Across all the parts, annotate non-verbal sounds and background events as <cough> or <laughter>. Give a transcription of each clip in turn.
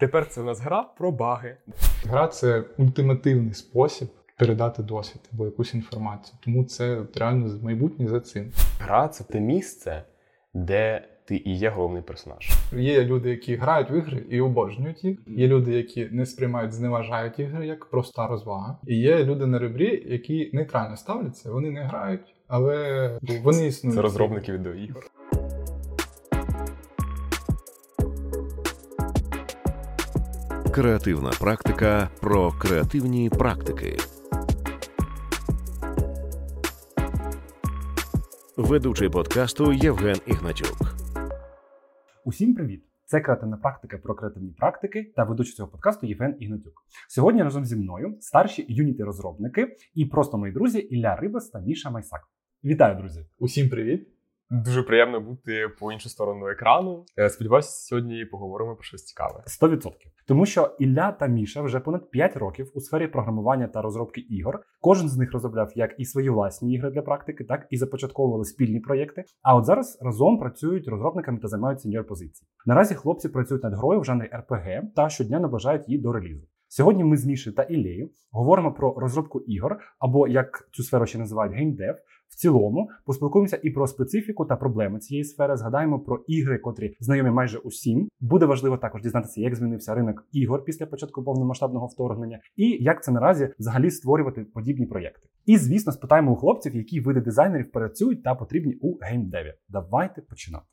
Тепер це у нас гра про баги. Гра це ультимативний спосіб передати досвід або якусь інформацію. Тому це реально майбутнє за цим. Гра це те місце, де ти і є головний персонаж. Є люди, які грають в ігри і обожнюють їх. Є люди, які не сприймають, зневажають ігри як проста розвага. І є люди на ребрі, які нейтрально ставляться. Вони не грають, але вони існують. Це розробники відеоігор. Креативна практика про креативні практики. Ведучий подкасту Євген Ігнатюк. Усім привіт! Це креативна практика про креативні практики та ведучий цього подкасту Євген Ігнатюк. Сьогодні разом зі мною старші юніти-розробники і просто мої друзі Ілля Рибас та Міша Майсак. Вітаю, друзі! Усім привіт! Дуже приємно бути по іншу сторону екрану. Е, Сподіваюся, сьогодні поговоримо про щось цікаве. 100%. Тому що Ілля та Міша вже понад 5 років у сфері програмування та розробки ігор. Кожен з них розробляв як і свої власні ігри для практики, так і започатковували спільні проєкти. А от зараз разом працюють розробниками та займають senior позиції. Наразі хлопці працюють над грою в жанрі RPG та щодня наближають її до релізу. Сьогодні ми з Мішею та Іллею говоримо про розробку ігор, або як цю сферу ще називають геймдев. В цілому поспілкуємося і про специфіку та проблеми цієї сфери. Згадаємо про ігри, котрі знайомі майже усім. Буде важливо також дізнатися, як змінився ринок ігор після початку повномасштабного вторгнення, і як це наразі взагалі створювати подібні проєкти. І звісно, спитаємо у хлопців, які види дизайнерів працюють та потрібні у геймдеві. Давайте починати.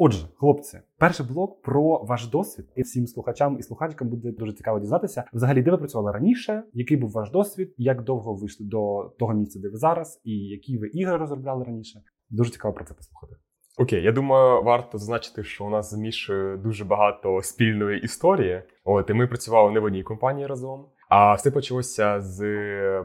Отже, хлопці, перший блок про ваш досвід. І всім слухачам і слухачкам буде дуже цікаво дізнатися. Взагалі, де ви працювали раніше, який був ваш досвід, як довго вийшли до того місця, де ви зараз, і які ви ігри розробляли раніше. Дуже цікаво про це послухати. Окей, я думаю, варто зазначити, що у нас з Мішою дуже багато спільної історії. От і ми працювали не в одній компанії разом. А все почалося з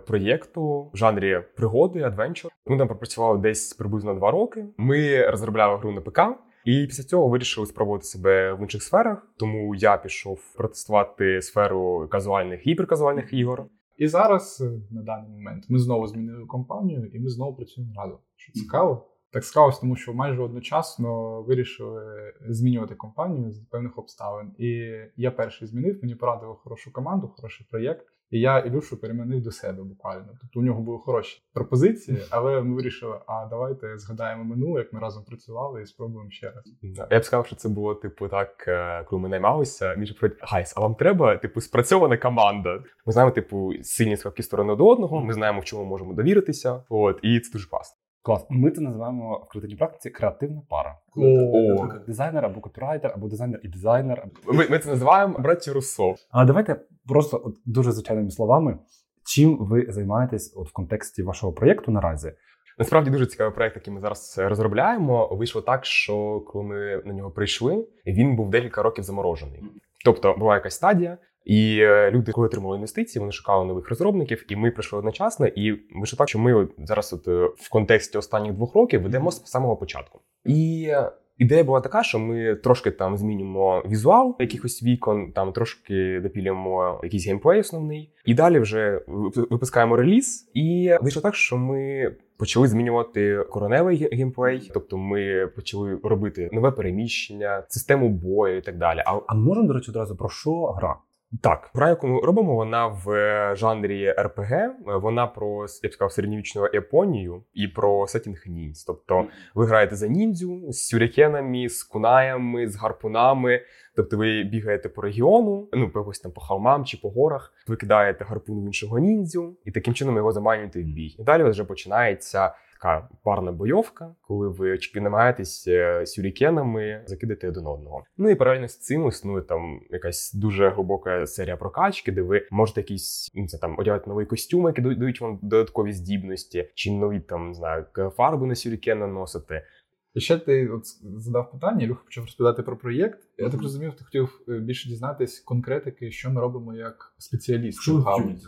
проєкту в жанрі пригоди, адвенчур. Ми там пропрацювали десь приблизно два роки. Ми розробляли гру на ПК. І після цього вирішили спробувати себе в інших сферах. Тому я пішов протестувати сферу казуальних гіперказуальних ігор. І зараз е, на даний момент ми знову змінили компанію, і ми знову працюємо разом. Що цікаво. Так склалось, тому що майже одночасно вирішили змінювати компанію з певних обставин. І я перший змінив, мені порадили хорошу команду, хороший проєкт. І я Ілюшу переманив до себе буквально. Тобто у нього були хороші пропозиції, але ми вирішили: а давайте згадаємо минуле, як ми разом працювали, і спробуємо ще раз. Я б сказав, що це було типу так, е, коли ми наймалися. Ми ж говорим, guys, а вам треба типу спрацьована команда. Ми знаємо, типу, сильні слабкі сторони один одного. Ми знаємо, в чому можемо довіритися. От і це дуже класно. Клас. Ми це називаємо в креативній практиці креативна пара. О. Дизайнер або копірайтер, або дизайнер і дизайнер. Ми, ми це називаємо браті Руссо. Але давайте просто от дуже звичайними словами, чим ви займаєтесь от в контексті вашого проєкту наразі. Насправді дуже цікавий проект, який ми зараз розробляємо. Вийшло так, що коли ми на нього прийшли, він був декілька років заморожений. Тобто була якась стадія, і е, люди, коли отримали інвестиції, вони шукали нових розробників, і ми прийшли одночасно. І вийшло так, що ми зараз, от е, в контексті останніх двох років, ведемо з самого початку. І е, ідея була така, що ми трошки там змінюємо візуал якихось вікон, там трошки допілюємо якийсь геймплей основний, і далі вже випускаємо реліз. І вийшло так, що ми. Почали змінювати короневий геймплей, тобто ми почали робити нове переміщення, систему бою і так далі. А А можемо, до речі, одразу про що гра? Так, гра, яку ми робимо, вона в е, жанрі РПГ. Вона про я б сказав, середньовічну Японію і про сетінг ніндз. Тобто ви граєте за ніндзю з сюрікенами, з кунаями, з гарпунами. Тобто ви бігаєте по регіону, ну по якось там по холмам чи по горах, ви кидаєте гарпун в іншого ніндзю, і таким чином його заманюєте в бій. І далі вже починається така парна бойовка, коли ви намагаєтесь е, сюрікенами закидати один одного. Ну і паралельно з цим існує там якась дуже глибока серія прокачки, де ви можете якісь ну, це там одягати нові костюми, які дають вам додаткові здібності, чи нові там не знаю фарби на сюрікен наносити. І ще ти от задав питання, Ілюха почав розповідати про проєкт. Я так розумів, ти хотів е, більше дізнатись конкретики, що ми робимо як спеціалісти. Що в ви галузі.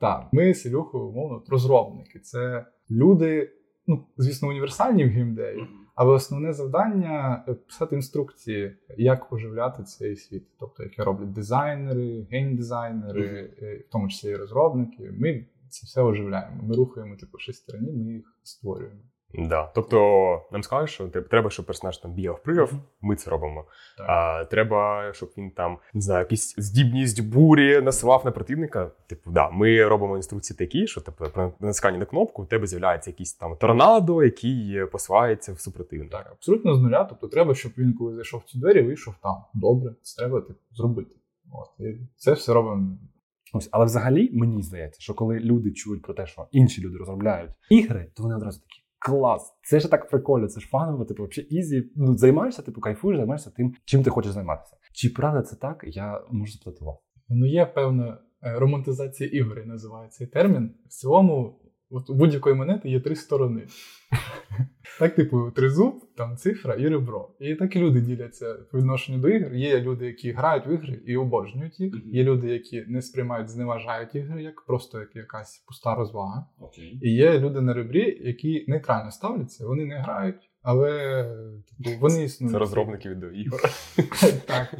Так, ми з Ілюхою, умовно, розробники. Це люди, ну, звісно, універсальні в геймдеї, але основне завдання писати інструкції, як оживляти цей світ. Тобто, яке роблять дизайнери, геймдизайнери, в тому числі і розробники. Ми це все оживляємо. Ми рухаємо типу шестерні, ми їх створюємо. Да. Тобто нам скажуть, що треба, щоб персонаж там бігав, пригав, ми це робимо. Так. А треба, щоб він там не знаю, якісь здібність бурі насував на противника. Типу, да, ми робимо інструкції такі, що типу, при натисканні на кнопку у тебе з'являється якийсь там торнадо, який посувається в супротивника. Так, абсолютно з нуля. Тобто треба, щоб він, коли зайшов в ці двері, вийшов там. Добре, це треба типу, зробити. От. І це все робимо. Ось, але взагалі мені здається, що коли люди чують про те, що інші люди розробляють ігри, то вони одразу такі. Клас, це ж так прикольно, це ж фаново, типу, взагалі easy. Ну, займаєшся, типу, кайфуєш, займаєшся тим, чим ти хочеш займатися. Чи правда це так? Я можу запитати вас. Ну, є певна е, романтизація ігор, називає цей термін. В цілому, от у будь-якої монети є три сторони. Так, типу, тризуб, там цифра і ребро. І так і люди діляться по відношенню до ігор. Є люди, які грають в ігри і обожнюють їх. Є люди, які не сприймають, зневажають ігри як просто як якась пуста розвага. І є люди на ребрі, які нейтрально ставляться, вони не грають, але типу, вони існують. Це розробники відеоігор. <laughs> Так.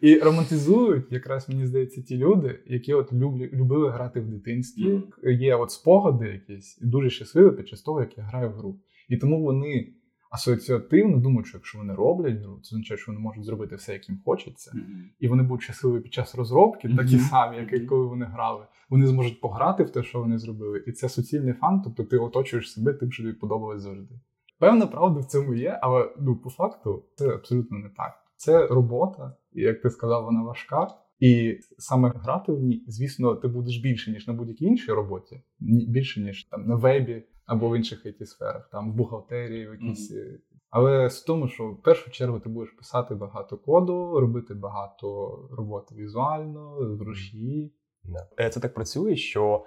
І романтизують, якраз мені здається, ті люди, які от любили грати в дитинстві. Є от спогади якісь, і дуже щасливі під час того, як я граю в гру. І тому вони асоціативно думають, що якщо вони роблять гру, це означає, що вони можуть зробити все, як їм хочеться. І вони будуть щасливі під час розробки, такі самі, як коли вони грали. Вони зможуть пограти в те, що вони зробили. І це суцільний фан, тобто ти оточуєш себе тим, що тобі подобалось завжди. Певна правда в цьому є, але ну, по факту це абсолютно не так. Це робота, і як ти сказав, вона важка. І саме грати в ній, звісно, ти будеш більше, ніж на будь-якій іншій роботі, більше, ніж там на вебі або в інших it сферах, там в бухгалтерії, в якійсь. е, Але з тому, що в першу чергу ти будеш писати багато коду, робити багато роботи візуально, вручні. Да. Е, Це так працює, що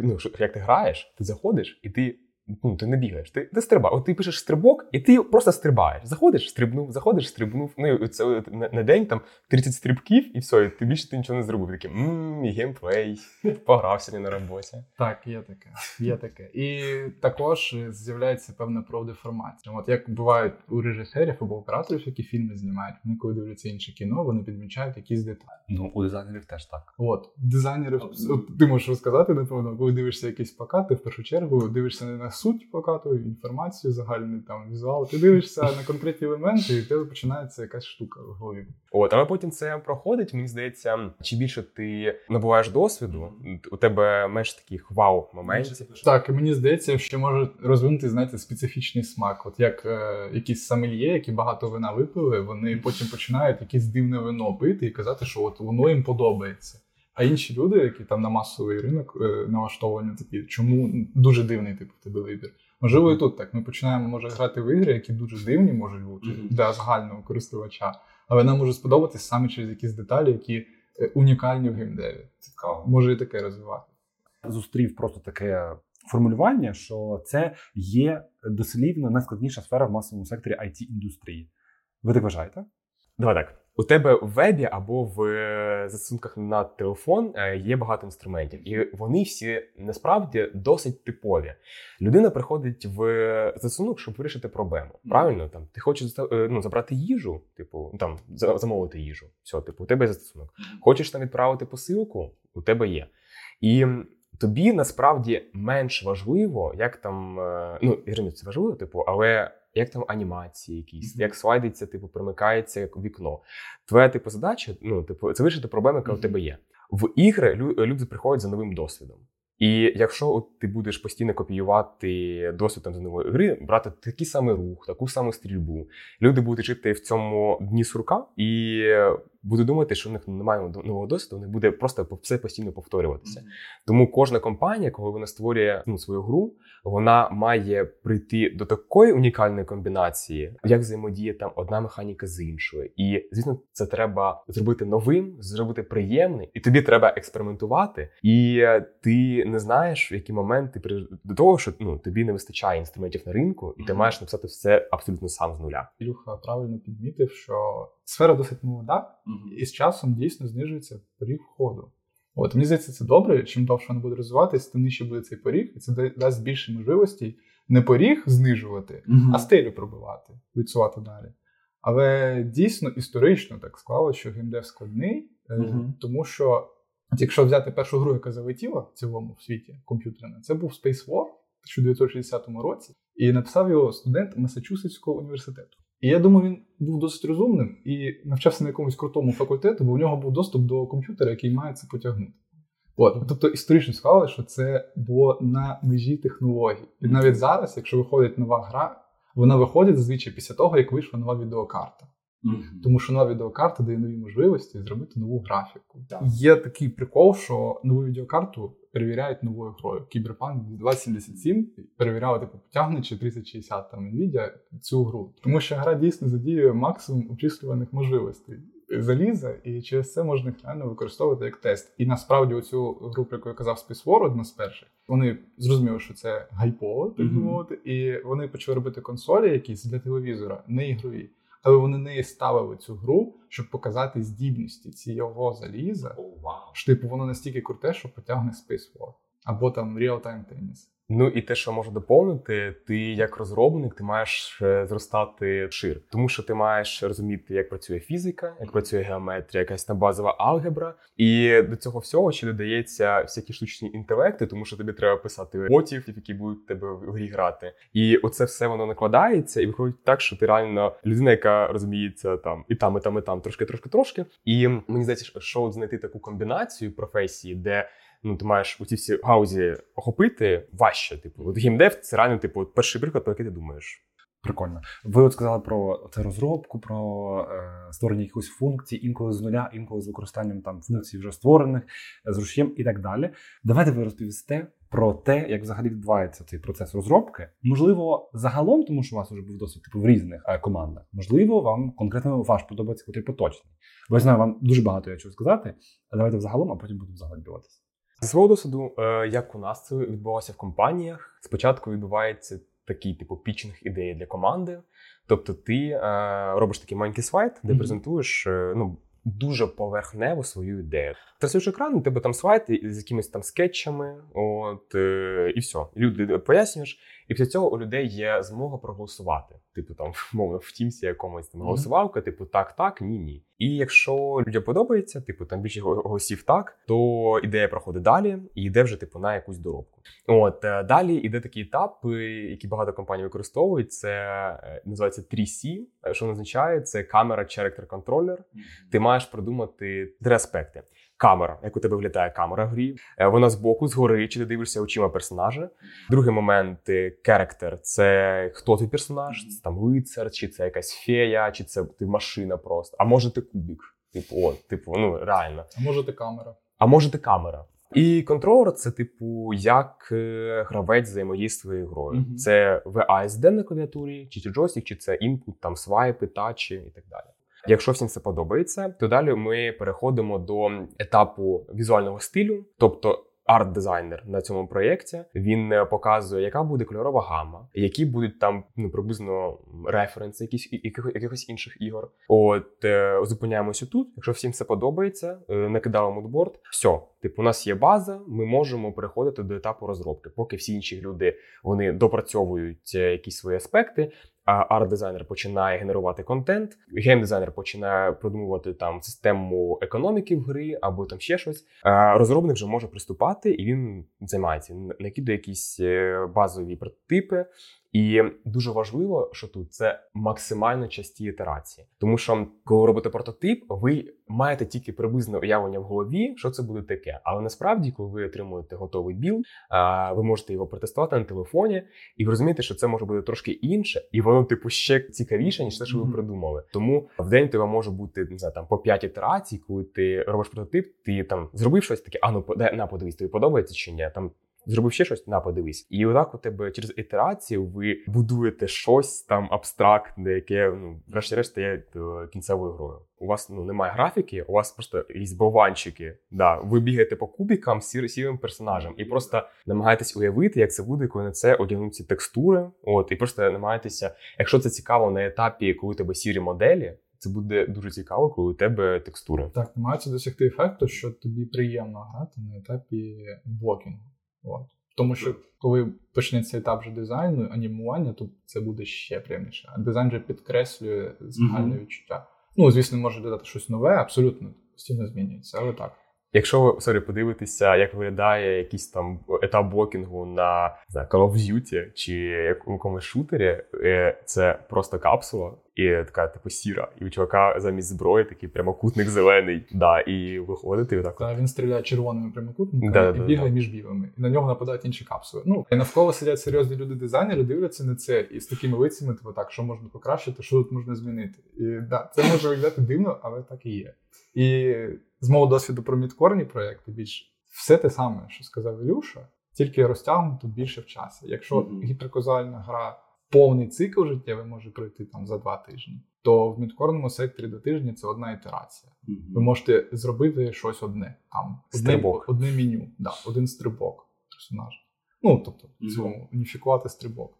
ну, що- як ти граєш, ти заходиш і ти. Ну, ти не бігаєш, ти, ти стрибаєш. От ти пишеш стрибок, і ти просто стрибаєш. Заходиш, стрибнув, заходиш, стрибнув. Ну, і це на, на день там 30 стрибків, і все, і ти більше ти нічого не зробив. Такий мм, геймплей, пограв сьогодні на роботі. Так, є таке. Є таке. І також з'являється певна профдеформація. От як бувають у режисерів або операторів, які фільми знімають, вони коли дивляться інше кіно, вони підмічають якісь деталі. Ну, у дизайнерів теж так. От дизайнери, от, ти можеш розказати, напевно, коли дивишся якийсь плакат, ти в першу чергу дивишся не на суть плакату, інформацію, загальний там візуал. Ти дивишся на конкретні елементи, і в тебе починається якась штука в голові. От, але потім це проходить. Мені здається, чи більше ти набуваєш досвіду, у тебе менш таких вау-моментів. Так, і мені здається, що може розвинути, знаєте, специфічний смак. От як е, якісь самельє, які багато вина випили, вони потім починають якесь дивне вино пити і казати, що от воно їм подобається. А інші люди, які там на масовий ринок е, налаштовані, такі, чому дуже дивний типу в тебе вибір. Можливо, і тут так. Ми починаємо може грати в ігри, які дуже дивні можуть бути для загального користувача, але нам може сподобатись саме через якісь деталі, які е, унікальні в геймдеві. Цікаво. Може і таке розвивати. Зустрів просто таке формулювання, що це є дослівно найскладніша сфера в масовому секторі IT індустрії. Ви так вважаєте? Давай так. У тебе в вебі або в е, застосунках на телефон е, є багато інструментів, і вони всі насправді досить типові. Людина приходить в застосунок, щоб вирішити проблему. Правильно, там ти хочеш е, ну, забрати їжу, типу, ну, там замовити їжу. Все, типу, у тебе є застосунок. Хочеш там відправити посилку, у тебе є. І тобі насправді менш важливо, як там, ну, я це важливо, типу, але як там анімації якісь, Мгм. як слайдиться, типу, примикається як вікно. Твоя типу задача, ну, типу, це вирішити проблеми, яка у тебе є. В ігри люди приходять за новим досвідом. І якщо от ти будеш постійно копіювати досвід там, з нової гри, брати такий самий рух, таку саму стрільбу, люди будуть жити в цьому дні сурка і будуть думати, що у них немає нового досвіду, них буде просто все постійно повторюватися. Тому кожна компанія, коли вона створює ну, свою гру, вона має прийти до такої унікальної комбінації, як взаємодіє там одна механіка з іншою. І звісно, це треба зробити новим, зробити приємним, і тобі треба експериментувати. І е, ти не знаєш, в який момент ти прийдеш до того, що ну тобі не вистачає інструментів на ринку, і ти маєш написати все абсолютно сам з нуля. Ілюха правильно підмітив, що сфера досить молода, і з часом дійсно знижується поріг входу. От мені здається, це добре. Чим довше воно буде розвиватись, тим нижче буде цей поріг, і це дасть більше можливостей не поріг знижувати, а стелю пробивати, відсувати далі. Але дійсно історично так склалося, що геймдев складний, Мгм. тому що якщо взяти першу гру, яка залетіла в цілому в світі комп'ютерна, це був Space War в 1960 році, і написав його студент Масачусетського університету. І я думаю, він був досить розумним і навчався на якомусь крутому факультету, бо в нього був доступ до комп'ютера, який має це потягнути. От, тобто історично склали, що це було на межі технологій. І навіть зараз, якщо виходить нова гра, вона виходить зазвичай після того, як вийшла нова відеокарта. Mm-hmm. Тому що нова відеокарта дає нові можливості зробити нову графіку. Yeah. Є такий прикол, що нову відеокарту перевіряють новою грою. Кіберпанк 2077 перевіряли типу потягне чи 3060 там Nvidia цю гру. Тому що гра дійсно задіює максимум обчислюваних можливостей заліза, і через це можна їх реально використовувати як тест. І насправді оцю гру, про яку я казав Space War, одна з перших, вони зрозуміли, що це гайпово, так би мовити, і вони почали робити консолі якісь для телевізора, не ігрові. Але вони не ставили цю гру, щоб показати здібності цього заліза. Oh, wow. що типу воно настільки круте, що потягне Space War. Або там Real Time Tennis. Ну і те, що можу доповнити, ти як розробник, ти маєш е, зростати шир, тому що ти маєш розуміти, як працює фізика, як працює геометрія, якась там базова алгебра, і до цього всього ще додається всякі штучні інтелекти, тому що тобі треба писати ботів, які будуть тебе в грі грати. І оце все воно накладається, і виходить так, що ти реально людина, яка розуміється там і там, і там, і там, трошки, трошки, трошки. І мені здається, що знайти таку комбінацію професії, де ну ти маєш у ці всі галузі охопити важче. Типу, от геймдев це реально, типу, перший приклад, про який ти думаєш. Прикольно. Ви от сказали про це розробку, про е, створення якихось функцій, інколи з нуля, інколи з використанням там функцій вже створених, з рушієм і так далі. Давайте ви розповісте про те, як взагалі відбувається цей процес розробки. Можливо, загалом, тому що у вас вже був досвід типу в різних е, командах. Можливо, вам конкретно ваш подобається котрий поточний. Бо я знаю, вам дуже багато я чого сказати. Давайте взагалом, а потім будемо заглиблюватися. Зі свого досвіду, е, як у нас це відбувалося в компаніях, спочатку відбувається такий типу пічних ідеї для команди. Тобто, ти е, робиш такий маленький слайд, де mm-hmm. презентуєш е, ну, дуже поверхнево свою ідею. Трасуєш екран, у тебе там слайд з якимись там скетчами, от і все. Люди пояснюєш, і після цього у людей є змога проголосувати. Типу там <laughs> мовно в тімсі якомусь там голосувалка, типу так, так, ні, ні. І якщо людям подобається, типу там більше голосів так, то ідея проходить далі і йде вже типу на якусь доробку. От е, далі йде такий етап, е, який багато компаній використовують. Це е, називається 3C, що означає це камера Character Controller. Ти маєш продумати три аспекти камера, як у тебе виглядає камера в грі. Е, вона збоку, згори, чи ти дивишся очима персонажа. Другий момент керектер е, це хто твій персонаж, це там лицар, чи це якась фея, чи це ти машина просто. А може ти кубік. Типу, от, типу, ну реально. А може ти камера. А може ти камера. І контролер це, типу, як е, гравець взаємодіє грою. Mm-hmm. Це WASD на клавіатурі, чи це джойстик, чи це input, там свайпи, тачі і так далі. Якщо всім це подобається, то далі ми переходимо до етапу візуального стилю, тобто. Арт-дизайнер на цьому проєкті він е, показує, яка буде кольорова гама, які будуть там ну приблизно референси, якісь якихось, якихось інших ігор. От е, зупиняємося тут. Якщо всім це подобається, е, накидали мудборд. Все, типу, у нас є база. Ми можемо переходити до етапу розробки, поки всі інші люди вони допрацьовують е, якісь свої аспекти арт-дизайнер починає генерувати контент, гейм-дизайнер починає продумувати там систему економіки в гри або там ще щось. Розробник вже може приступати і він займається, накидає якісь е, базові прототипи. І дуже важливо, що тут це максимально часті ітерації, тому що коли робите прототип, ви маєте тільки приблизне уявлення в голові, що це буде таке. Але насправді, коли ви отримуєте готовий білд, ви можете його протестувати на телефоні, і ви розумієте, що це може бути трошки інше, і воно, типу, ще цікавіше, ніж те, що ви придумали. Тому в день тебе може бути не знаю, там по 5 ітерацій, коли ти робиш прототип, ти там зробив щось таке, а ну на подивись, тобі подобається чи ні? Там зробив ще щось, на подивись. І отак у тебе через ітерацію ви будуєте щось там абстрактне, яке ну врешті-решт стає е, кінцевою грою. У вас ну немає графіки, у вас просто якісь бованчики. Да, ви бігаєте по кубікам з сірим персонажем, і просто намагаєтесь уявити, як це буде, коли на це одягнуть ці текстури. От і просто намагаєтеся, якщо це цікаво на етапі, коли у тебе сірі моделі. Це буде дуже цікаво, коли у тебе текстури. Так, намагаються досягти ефекту, що тобі приємно грати на етапі блокінгу. От. Тому що коли почнеться етап вже дизайну, анімування, то це буде ще приємніше. А дизайн вже підкреслює загальне mm-hmm. відчуття. Ну, звісно, може додати щось нове, абсолютно постійно змінюється, але так. Якщо ви sorry, подивитеся, як виглядає якийсь там етап блокінгу на знаю, Call of Duty чи якомусь шутері, е, це просто капсула і така типу сіра. І у чувака замість зброї такий прямокутник зелений. Да, І виходити і так. Та він стріляє червоними прямокутниками Да, і да, бігає да. між білими. І на нього нападають інші капсули. Ну і навколо сидять серйозні люди, дизайнери, дивляться на це і з такими лицями, типу, так, що можна покращити, що тут можна змінити. І да, це може виглядати дивно, але так і є. І з мого досвіду про мідкорні проєкти більш все те саме, що сказав Ілюша, тільки розтягнуто більше в часі. Якщо Мгм. гіперказуальна гра повний цикл життєвий може пройти там за два тижні, то в мідкорному секторі до тижня це одна ітерація. Ви можете зробити щось одне. Там одне, Стрибок. одне меню, да, один стрибок персонажа. Ну, тобто, Мгм. цьому уніфікувати стрибок.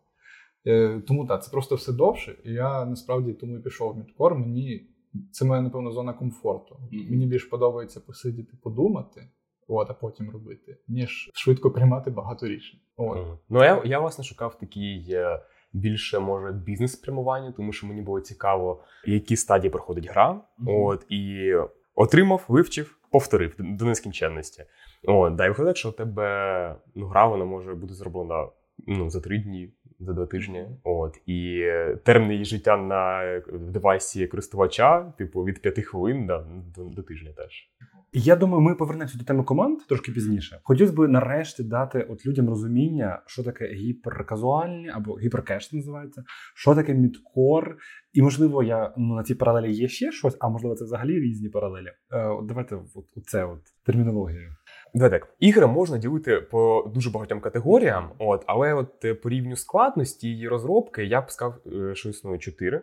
Е, тому так, це просто все довше. І я насправді тому і пішов в мідкор. Мені це моя, напевно, зона комфорту. Мгм. Мені більш подобається посидіти, подумати, от, а потім робити, ніж швидко приймати багато рішень. От. Мгм. Ну я, я власне шукав такий е, більше може бізнес спрямування, тому що мені було цікаво, які стадії проходить гра. Мгм. От і отримав, вивчив, повторив до- до нескінченності. От, да, і виходить, що у тебе ну, гра вона може бути зроблена ну, за три дні, за два тижні. От і е, термін її життя на е, девайсі користувача, типу, від п'яти хвилин да, до, до тижня теж. Я думаю, ми повернемося до теми команд трошки пізніше. Хотілося б нарешті дати от людям розуміння, що таке гіперказуальні або гіперкеш називається, що таке мідкор. І можливо, я ну на цій паралелі є ще щось, а можливо, це взагалі різні паралелі. Е, от давайте от, це от термінологію. Давай так, ігри можна ділити по дуже багатьом категоріям, от, але от е, по рівню складності і розробки я б сказав, е, що існує чотири.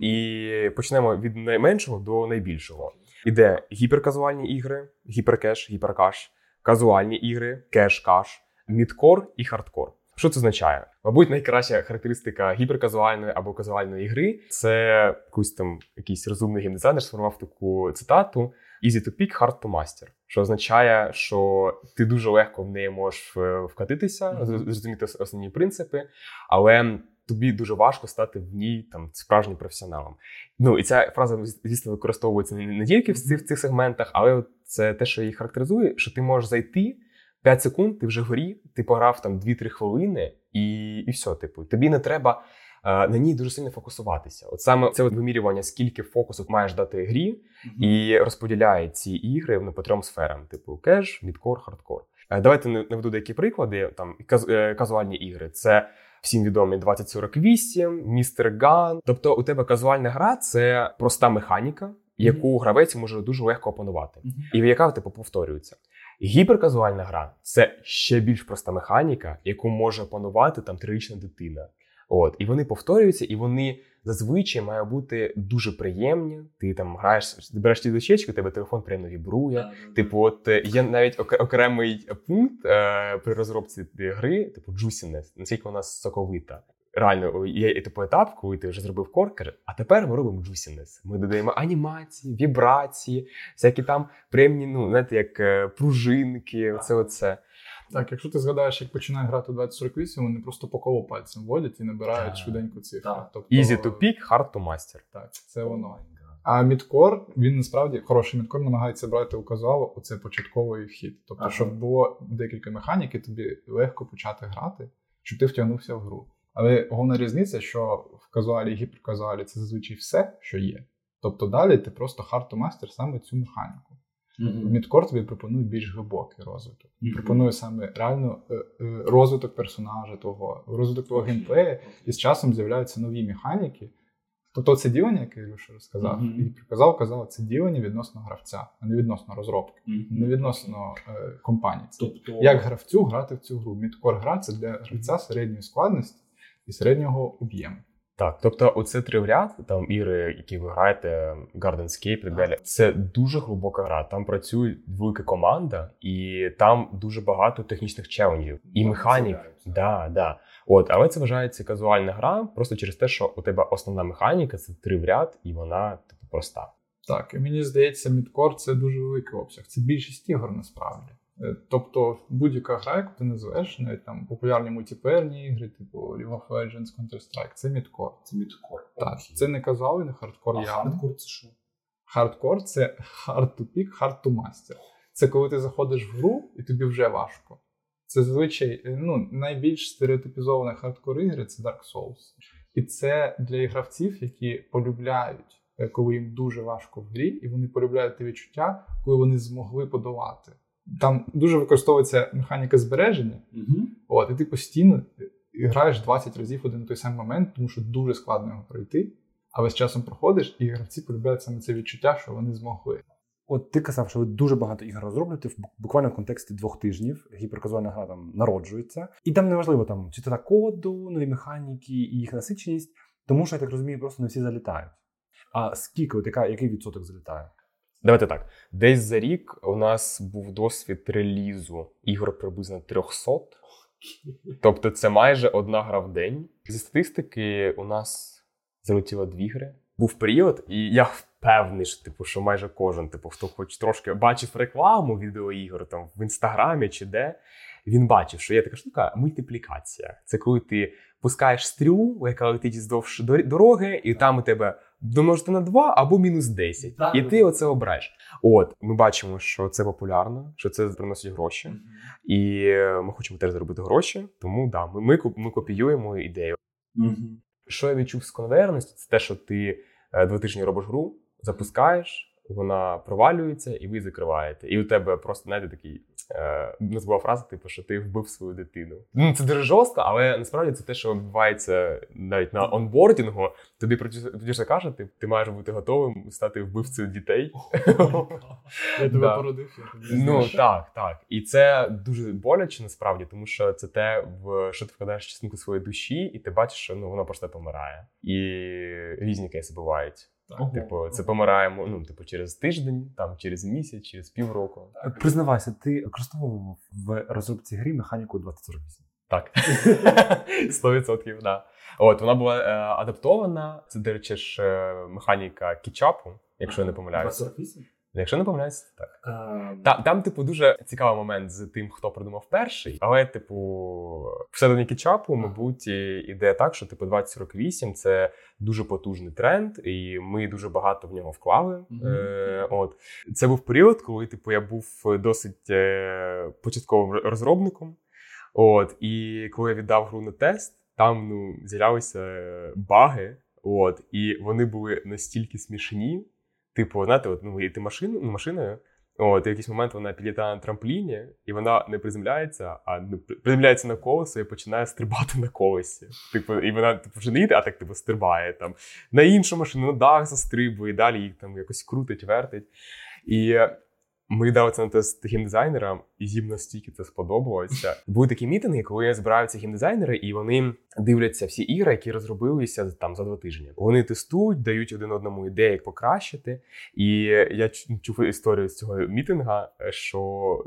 І почнемо від найменшого до найбільшого. Іде гіперказуальні ігри, гіперкеж, гіперкеж, казуальні ігри, кеж-кеж, мідкор і хардкор. Що це означає? Мабуть, найкраща характеристика гіперказуальної або казуальної гри це якийсь там якийсь розумний геймдизайнер сформував таку цитату: Easy to pick, hard to master. Що означає, що ти дуже легко в неї можеш е, вкатитися, зрозуміти основні принципи, але тобі дуже важко стати в ній там справжнім професіоналом. Ну і ця фраза, звісно, використовується не, тільки в цих, в цих сегментах, але це те, що її характеризує, що ти можеш зайти 5 секунд, ти вже в грі, ти пограв там 2-3 хвилини, і, і все, типу, тобі не треба. Е, На ній дуже сильно фокусуватися. От саме це от вимірювання, скільки фокусу маєш дати грі, і розподіляє ці ігри ну, по трьом сферам: типу кеж, мідкор, хардкор. Е, Давайте наведу деякі приклади. Там е, казуальні ігри. Це всім відомі 2048, Містер Ган. Тобто, у тебе казуальна гра це проста механіка, яку гравець може дуже легко опанувати, Мгм. і яка типу повторюється. Гіперказуальна гра це ще більш проста механіка, яку може опанувати там трирічна дитина. От, і вони повторюються, і вони зазвичай мають бути дуже приємні. Ти там граєш, береш ті дощечки, тебе телефон приємно вібрує. Типу, от е, є навіть окремий пункт е, при розробці гри, типу juiciness, наскільки вона соковита. Реально, є типу етап, коли ти вже зробив коркер, а тепер ми робимо juiciness. Ми додаємо анімації, вібрації, всякі там приємні, ну, знаєте, як е, пружинки, оце оце. Так, якщо ти згадаєш, як починає грати 2048, вони просто по колу пальцем вводять і набирають цифри. Так. Тобто, Easy to pick, hard to master. Так, це воно. А мідкор, він насправді хороший мідкор намагається брати у казуалу оце початковий вхід. Тобто, Ага. щоб було декілька механік, і тобі легко почати грати, щоб ти втягнувся в гру. Але головна різниця, що в казуалі і гіперказуалі це зазвичай все, що є. Тобто далі ти просто hard to master саме цю механіку. В мідкор тобі пропонує більш глибокий розвиток. Мгм. Пропонує саме реально е, е, розвиток персонажа, того, розвиток твого геймплею, і з часом з'являються нові механіки. Тобто це ділення, яке Ілюша розказав, Мгм. і приказав, казав, це ділення відносно гравця, а не відносно розробки, не відносно е, компанії. Тобто, як гравцю грати в цю гру. Мідкор гра це для гравця середньої складності і середнього об'єму. Так, тобто, оце три в ряд, там ігри, які ви граєте, Gardenscape і так далі. Це дуже глибока гра. Там працює велика команда, і там дуже багато технічних челенджів і механік. Да, да. От, але це вважається казуальна гра, просто через те, що у тебе основна механіка це три в ряд, і вона типу проста. Так, і мені здається, мідкор це дуже великий обсяг. Це більшість ігор насправді. Е, Тобто будь-яка гра, яку ти називаєш, навіть там популярні мультиплеєрні ігри, типу League of Legends, Counter-Strike, це мідкор. Це мідкор. Так, це не казали, не хардкор А явно. хардкор це що? Хардкор це hard to pick, hard to master. це коли ти заходиш в гру, і тобі вже важко. Це зазвичай ну, найбільш стереотипізована хардкор ігри це Dark Souls. І це для гравців, які полюбляють, е, коли їм дуже важко в грі, і вони полюбляють те відчуття, коли вони змогли подолати. Там дуже використовується механіка збереження, Угу. от, і ти постійно граєш 20 разів один той самий момент, тому що дуже складно його пройти. Але з часом проходиш, і гравці полюбляють саме це відчуття, що вони змогли. От ти казав, що ви дуже багато ігор розроблюєте в буквально в контексті двох тижнів. Гіперказуальна гра там народжується, і там неважливо там чистота коду, нові механіки і їх насиченість, тому що я так розумію, просто не всі залітають. А скільки, от яка, який відсоток залітає? Давайте так. Десь за рік у нас був досвід релізу ігор приблизно 300. Тобто це майже одна гра в день. Зі статистики у нас залетіло дві гри. Був період, і я впевнений, що, типу, що майже кожен, типу, хто хоч трошки бачив рекламу відеоігор там в інстаграмі чи де, він бачив, що є така штука мультиплікація. Це коли ти пускаєш стрілу, яка летить вздовж дор- дороги, і там у тебе домножити на 2 або мінус 10. Так, і так. ти оце обираєш. От, ми бачимо, що це популярно, що це приносить гроші. І е, ми хочемо теж заробити гроші. Тому да, ми, ми, ми копіюємо ідею. Що я відчув з конвейерності, це те, що ти е, два тижні робиш гру, запускаєш, вона провалюється, і ви закриваєте. І у тебе просто знаєте, такий не була фраза, типу, що ти вбив свою дитину. Ну це дуже жорстко, але насправді це те, що відбувається навіть на онбордінгу. Тобі продюсер каже, ти, ти маєш бути готовим стати вбивцею дітей. Я тебе породив, Ну так, так. І це дуже боляче насправді, тому що це те, в що ти вкладаєш частинку своєї душі, і ти бачиш, що ну воно просто помирає. І різні кейси бувають. Так. Типу, це помираємо ну, типу, через тиждень, там через місяць, через півроку. Признавайся, ти використовував в розробці грі механіку 2048. Так. <laughs> <laughs> 100%, да. От вона була е, адаптована. Це, до речі, ж е, механіка кічапу, якщо я не помиляюся. 2048? Якщо не помиляюся, так. Там, там, типу, дуже цікавий момент з тим, хто придумав перший. Але, типу, всередині кетчапу, мабуть, іде так, що типу 2048 це дуже потужний тренд, і ми дуже багато в нього вклали. Мгм. Е, от це був період, коли типу я був досить е, початковим розробником. От, і коли я віддав гру на тест, там ну з'являлися баги. От, і вони були настільки смішні. Типу, знаєте, от, ну, ти машину, ну, машиною, от, і в якийсь момент вона підлітає на трампліні, і вона не приземляється, а ну, приземляється на колесо і починає стрибати на колесі. Типу, і вона типу, вже не їде, а так типу, стрибає там. На іншу машину, на дах застрибує, і далі їх там якось крутить, вертить. І ми дали це на тест геймдизайнерам, і їм настільки це сподобалося. Були такі мітинги, коли збираються геймдизайнери, і вони дивляться всі ігри, які розробилися там за два тижні. Вони тестують, дають один одному ідеї, як покращити. І я чув історію з цього мітинга, що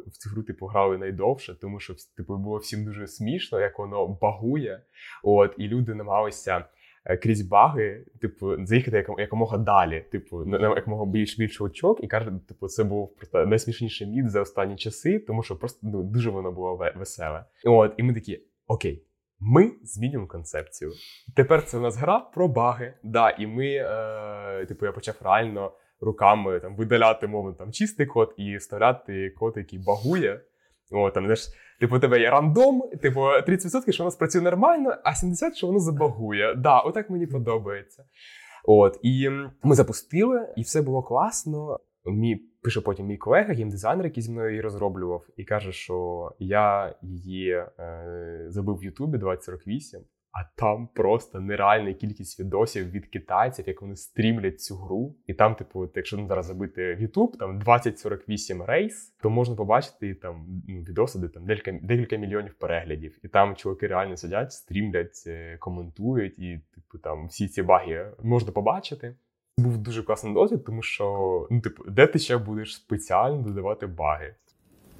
в цю гру типу грали найдовше, тому що типу було всім дуже смішно, як воно багує. От і люди намагалися. Е, Крізь баги, типу, заїхати яком- якомога далі, типу, на якомога більш більше очок, і каже, типу, це був просто найсмішніший міт за останні часи, тому що просто ну, дуже воно було ве- веселе. От, і ми такі: окей, ми змінюємо концепцію. Тепер це у нас гра про баги. Да, і ми, е, типу, я почав реально руками там видаляти мовно там чистий код і вставляти код, який багує. О, там, знаєш, типу, у тебе є рандом, типу, 30%, що воно спрацює нормально, а 70% що воно забагує. Да, отак мені подобається. От, і ми запустили, і все було класно. Мій пише потім мій колега, геймдизайнер, який зі мною її розроблював, і каже, що я її е, забив в Ютубі 2048, а там просто нереальна кількість відосів від китайців, як вони стрімлять цю гру. І там, типу, якщо ну, зараз забити в Ютуб, там 2048 рейс, то можна побачити там ну, відоси, де там декілька, декілька мільйонів переглядів. І там чуваки реально сидять, стрімлять, е, коментують, і типу там всі ці баги можна побачити. Був дуже класний досвід, тому що ну, типу, де ти ще будеш спеціально додавати баги?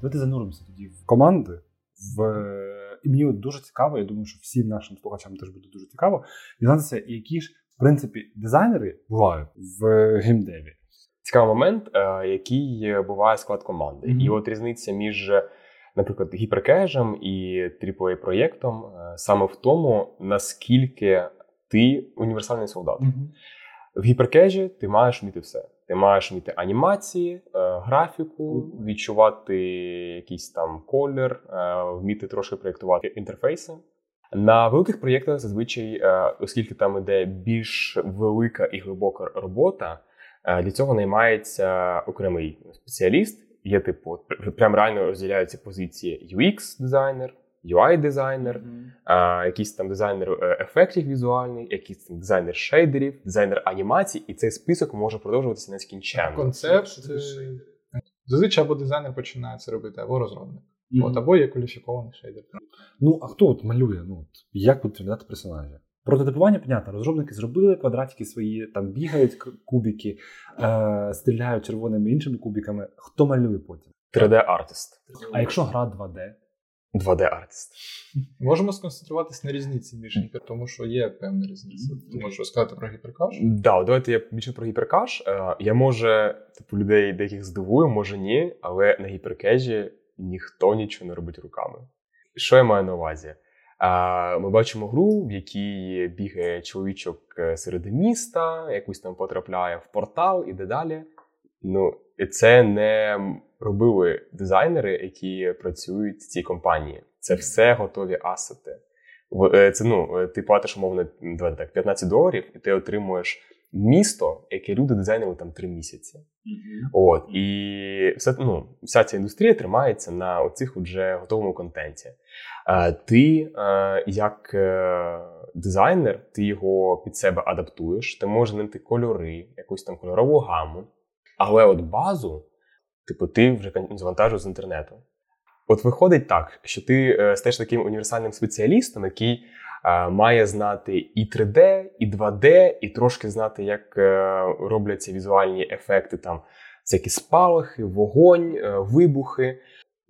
Давайте зануримося тоді в команди. В... І мені дуже цікаво, я думаю, що всім нашим слухачам теж буде дуже цікаво дізнатися, які ж, в принципі, дизайнери бувають в геймдеві. Цікавий момент, е, який буває склад команди. Мгм. І от різниця між, наприклад, гіперкежем і AAA проєктом е, саме в тому, наскільки ти універсальний солдат. В гіперкежі ти маєш вміти все. Ти маєш вміти анімації, е, графіку, відчувати якийсь там колір, е, вміти трошки проєктувати інтерфейси. На великих проєктах зазвичай, е, оскільки там іде більш велика і глибока робота, для цього наймається окремий спеціаліст. Є типу, прям реально розділяються позиції UX-дизайнер, UI-дизайнер, а, якийсь там дизайнер е, ефектів візуальний, якийсь там дизайнер шейдерів, дизайнер анімацій, і цей список може продовжуватися нескінченно. Концепт. Це шейдер? Зазвичай або дизайнер починає це робити, або розробник. От, От, або є кваліфікований шейдер. Ну, а хто от малює? Ну, от, як будуть виглядати персонажі? Прототипування, понятно, розробники зробили квадратики свої, там бігають кубики, е, стріляють червоними іншими кубиками. Хто малює потім? 3D-артист, А якщо гра 2D? 2D-артист. Можемо сконцентруватися на різниці між гіпер, тому що є певна різниця. Ти можеш розказати про гіперкаш? Да, давайте я більше про гіперкаш. Е, Я може, типу, людей деяких здивую, може ні, але на гіперкежі ніхто нічого не робить руками. Що я маю на увазі? Е, Ми бачимо гру, в якій бігає чоловічок е, серед міста, якусь там потрапляє в портал і де далі. Ну, і це не робили дизайнери, які працюють в цій компанії. Це все готові асети. Е, Це ну, е, ти платиш умовно так, 15 доларів, і ти отримуєш місто, яке люди дизайнили там 3 місяці. От і все ну, вся ця індустрія тримається на оцих вже готовому контенті. Ти, е, як дизайнер, ти його під себе адаптуєш, ти можеш знайти кольори, якусь там кольорову гаму. Але от базу, типу, ти вже завантажив з інтернету. От виходить так, що ти е, стаєш таким універсальним спеціалістом, який е, має знати і 3D, і 2D, і трошки знати, як е, робляться візуальні ефекти, там всякі спалахи, вогонь, вибухи.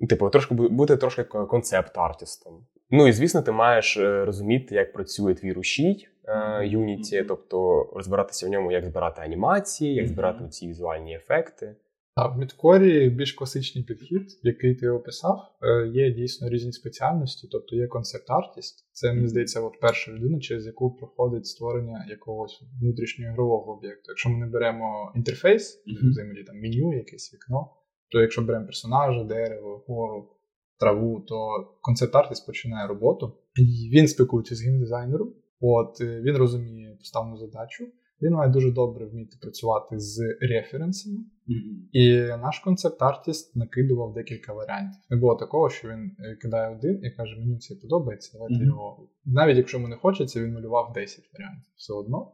Типу, трошки бути трошки концепт-артистом. Ну і звісно, ти маєш розуміти, як працює твій рушій Unity, тобто розбиратися в ньому, як збирати анімації, як збирати ці візуальні ефекти. Так, в мідкорі більш класичний підхід, який ти описав, е, є дійсно різні спеціальності, тобто є концепт-артіст. Це мені здається, от перша людина, через яку проходить створення якогось внутрішнього ігрового об'єкту. Якщо ми не беремо інтерфейс, Мгм. взагалі там меню, якесь вікно, то якщо беремо персонажа, дерево, гору, траву, то концепт-артист починає роботу. І він спілкується з геймдизайнером. От е, він розуміє поставлену задачу. Він має дуже добре вміти працювати з референсами. І наш концепт-артіст накидував декілька варіантів. Не було такого, що він е, кидає один і каже: мені це подобається, давайте Мгм. його. Навіть якщо йому не хочеться, він малював 10 варіантів все одно.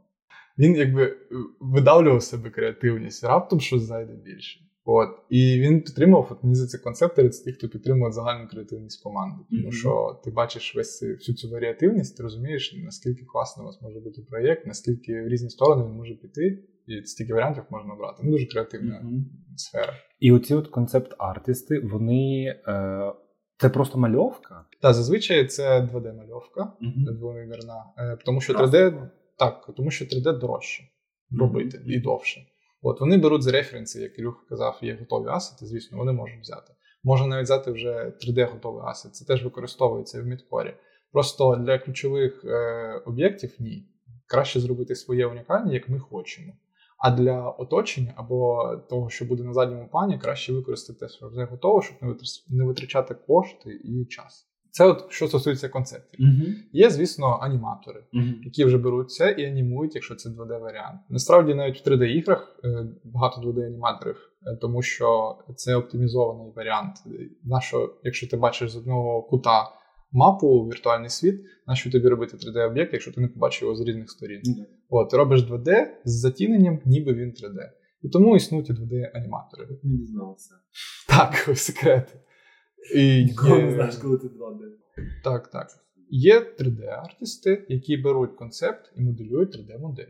Він якби е, видавлював себе креативність, раптом щось зайде більше. От. І він підтримував, от мені за це концептори це ті, хто підтримує загальну креативність команди. Тому Мгм. що ти бачиш весь всю цю варіативність, ти розумієш, наскільки класно у вас може бути проєкт, наскільки в різні сторони він може піти, і стільки варіантів можна обрати. Ну, дуже креативна Мгм. сфера. І оці от концепт-артисти, вони. Е, це просто мальовка. Та зазвичай це 2D-мальовка двомірна, е, тому що 3D так, тому що 3D дорожче робити і довше. От вони беруть за референси, як Ілюха казав, є готові асети, звісно, вони можуть взяти. Можна навіть взяти вже 3D готовий асет. Це теж використовується в мідкорі. Просто для ключових е, об'єктів ні. Краще зробити своє унікальне, як ми хочемо. А для оточення або того, що буде на задньому плані, краще використати вже готово, щоб не витрачати кошти і час. Це от що стосується концептів. Є, звісно, аніматори, які вже беруть це і анімують, якщо це 2D-варіант. Насправді, навіть в 3D-іграх е, багато 2D-аніматорів, е, тому що це оптимізований варіант. Нащо, якщо ти бачиш з одного кута мапу, віртуальний світ, нащо тобі робити 3D-об'єкт, якщо ти не побачив його з різних сторін? От, ти робиш 2D з затіненням, ніби він 3D. І тому існують і 2D-аніматори. Не дізнався. Так, <laughs> секрети. І є- коли ти 2D. Так, так. Є 3D-артисти, які беруть концепт і моделюють 3D-модель.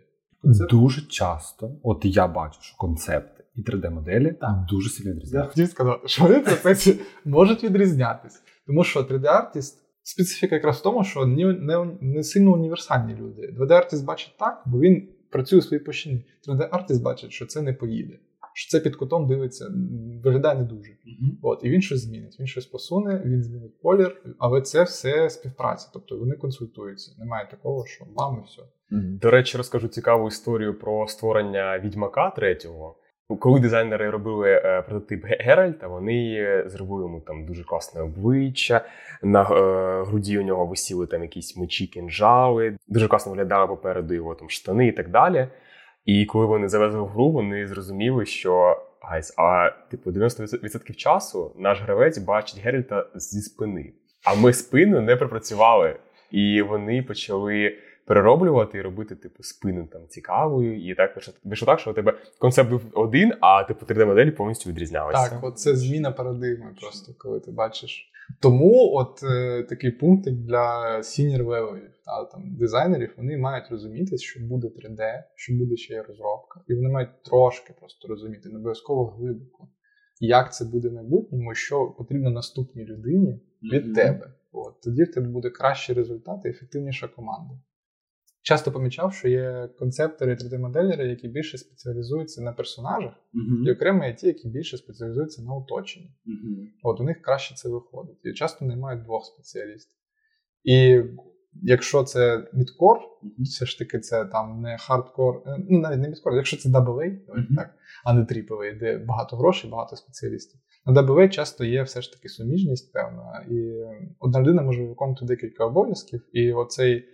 Дуже часто, от я бачу, що концепти і 3D-моделі Так. дуже сильно Я відрізняються. хотів сказати, що вони процесі можуть відрізнятися. Тому що 3D-артист специфіка якраз в тому, що не, не, не сильно універсальні люди. 2D-артист бачить так, бо він працює у своїй площині. 3D-артист бачить, що це не поїде, що це під кутом дивиться, виглядає не дуже. От, і він щось змінить, він щось посуне, він змінить колір, але це все співпраця. Тобто вони консультуються. Немає такого, що вам і все. До речі, розкажу цікаву історію про створення відьмака третього. Коли дизайнери робили е, прототип Ге- Геральта, вони е, зробили йому там дуже класне обличчя. На е, груді у нього висіли там якісь мечі, кінжали. Дуже класно виглядали попереду його там штани і так далі. І коли вони завезли в гру, вони зрозуміли, що guys, а типу 90% часу наш гравець бачить Геральта зі спини. А ми спину не пропрацювали. І вони почали перероблювати і робити, типу, спину там цікавою. І так вийшло- так, що у тебе концепт був один, а типу 3D-моделі повністю відрізнялися. Так, от це зміна парадигми, просто коли ти бачиш. Тому от е, такий пунктик для senior левелів та там дизайнерів, вони мають розуміти, що буде 3D, що буде ще й розробка, і вони мають трошки просто розуміти, не обов'язково глибоко, як це буде в майбутньому, що потрібно наступній людині від Мгм. тебе. От тоді в тебе буде кращий результат і ефективніша команда. Часто помічав, що є концептори 3D-моделери, які більше спеціалізуються на персонажах, і окремо є ті, які більше спеціалізуються на оточенні. От у них краще це виходить. І часто не мають двох спеціалістів. І якщо це мідкор, все ж таки це там не хардкор, е, ну навіть не мідкор, якщо це давайте Мгм. так, а не AAA, де багато грошей, багато спеціалістів. На AA часто є все ж таки суміжність певна, і одна людина може виконувати декілька обов'язків, і оцей,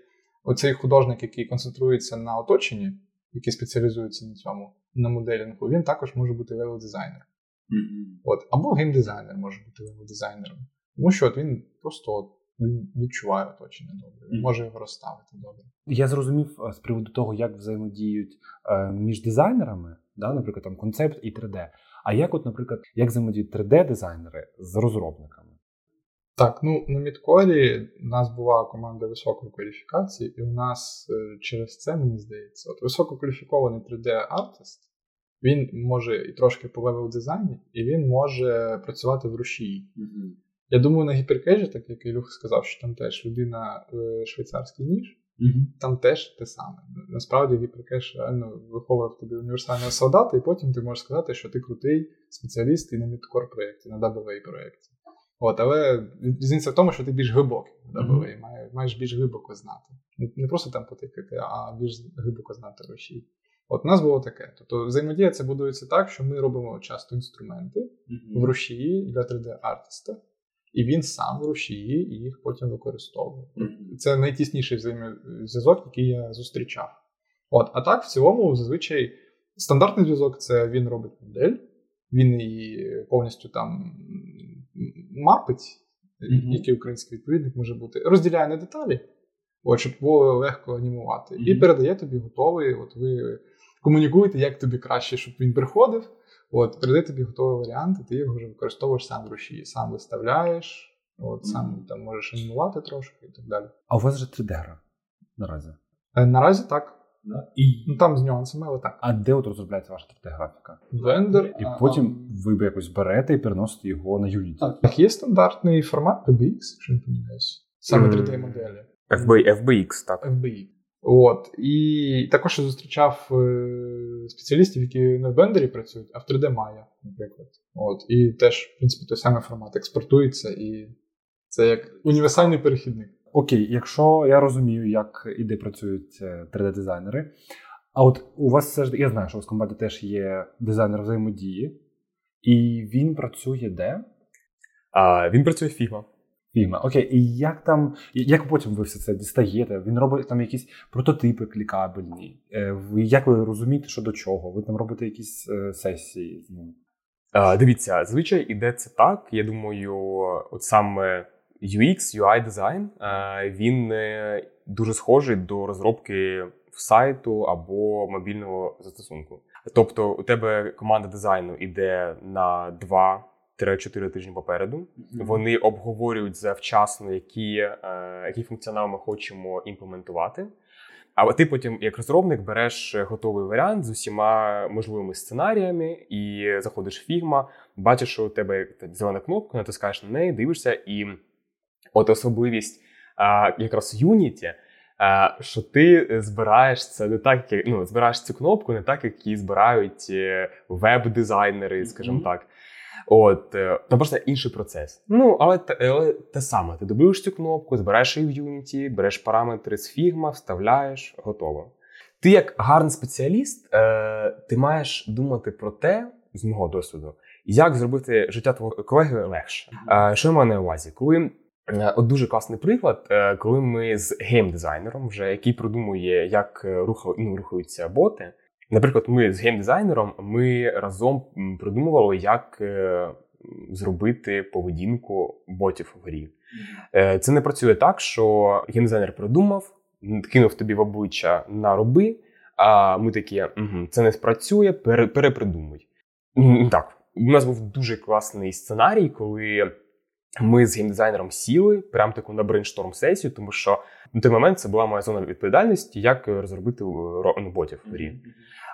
оцей художник, який концентрується на оточенні, який спеціалізується на цьому, на моделінгу, він також може бути левел-дизайнером. От, або геймдизайнер може бути левел-дизайнером. Тому що от він просто от, він відчуває оточення добре, він може його розставити добре. Я зрозумів е, з приводу того, як взаємодіють е, між дизайнерами, да, наприклад, там концепт і 3D. А як, от, наприклад, як взаємодіють 3D-дизайнери з розробниками? Так, ну на Мідкорі у нас була команда високої кваліфікації, і у нас е, через це мені здається, от висококваліфікований 3D-артист, він може і трошки по левел дизайні, і він може працювати в рушії. Я думаю, на гіперкежі, так як Ілюх сказав, що там теж людина е, швейцарський ніж, там теж те саме. Насправді гіперкеж реально виховує в тобі універсального солдата, і потім ти можеш сказати, що ти крутий спеціаліст і на мідкор проєкті, на AAA проєкті. От, але різниця в тому, що ти більш глибокий в AAA, має- маєш більш глибоко знати. Не- просто там потикати, а більш глибоко знати рушій. От у нас було таке. Тобто взаємодія це будується так, що ми робимо часто інструменти в рушії для 3D-артиста, і він сам в рушії і їх потім використовує. Це найтісніший взаємозв'язок, який я зустрічав. От, а так, в цілому, зазвичай, стандартний зв'язок це він робить модель, він її повністю там мапить, Мгм. який український відповідник може бути, розділяє на деталі, от, щоб було легко анімувати, і передає тобі готовий. От ви комунікуєте, як тобі краще, щоб він приходив. От, передає тобі готовий варіант, і ти його вже використовуєш сам в рушії, сам виставляєш, от, сам там можеш анімувати трошки і так далі. А у вас же 3D-гра наразі. Е, Наразі так. І... Ну там з нюансами, але так. А де от розробляється ваша 3D-графіка? Блендер. І а, потім ви б якось берете і переносите його на Unity. а, Так, є стандартний формат PBX, якщо не помиляюсь. Саме 3D-моделі. FB, FBX, так. FBI. От. І також я зустрічав е, спеціалістів, які не в Blender працюють, а в 3D Maya, наприклад. От. І теж, в принципі, той самий формат експортується, і це як універсальний перехідник. Окей, якщо я розумію, як і де працюють е, 3D-дизайнери. А от у вас все ж я знаю, що у вас в команді теж є дизайнер взаємодії, і він працює де? А, він працює Figma. Фільма. Окей, і як там, як потім ви все це дістаєте? Він робить там якісь прототипи клікабельні. Е, як ви розумієте, що до чого? Ви там робите якісь е, сесії з ним? Дивіться, зазвичай іде це так. Я думаю, от саме UX, UI дизайн, е, він дуже схожий до розробки сайту або мобільного застосунку. Тобто, у тебе команда дизайну іде на 2-4 тижні попереду. Вони обговорюють завчасно, які, е, який функціонал ми хочемо імплементувати. А ти потім, як розробник, береш готовий варіант з усіма можливими сценаріями і заходиш в Figma, бачиш, що у тебе зелена кнопка, натискаєш на неї, дивишся, і от особливість а, якраз Unity, а, що ти збираєш це не так, як ну, збираєш цю кнопку, не так, як її збирають е, веб-дизайнери, скажімо mm-hmm. так. От, е, Там просто інший процес. Ну, але, але те саме. Ти добуєш цю кнопку, збираєш її в Unity, береш параметри з Figma, вставляєш, готово. Ти, як гарний спеціаліст, е, ти маєш думати про те, з мого досвіду, як зробити життя твого колеги легше. Е, що я маю на увазі? Коли От дуже класний приклад, коли ми з геймдизайнером, вже який продумує, як ну, рухаються боти, Наприклад, ми з геймдизайнером ми разом придумували, як е, зробити поведінку ботів в грі. Е, це не працює так, що геймдизайнер придумав, кинув тобі в обличчя на роби, а ми такі, угу, це не спрацює, перепридумуй. Так, у нас був дуже класний сценарій, коли. Ми з геймдизайнером сіли прямо таку на brainstorm сесію, тому що на той момент це була моя зона відповідальності, як розробити ну, ботів в грі.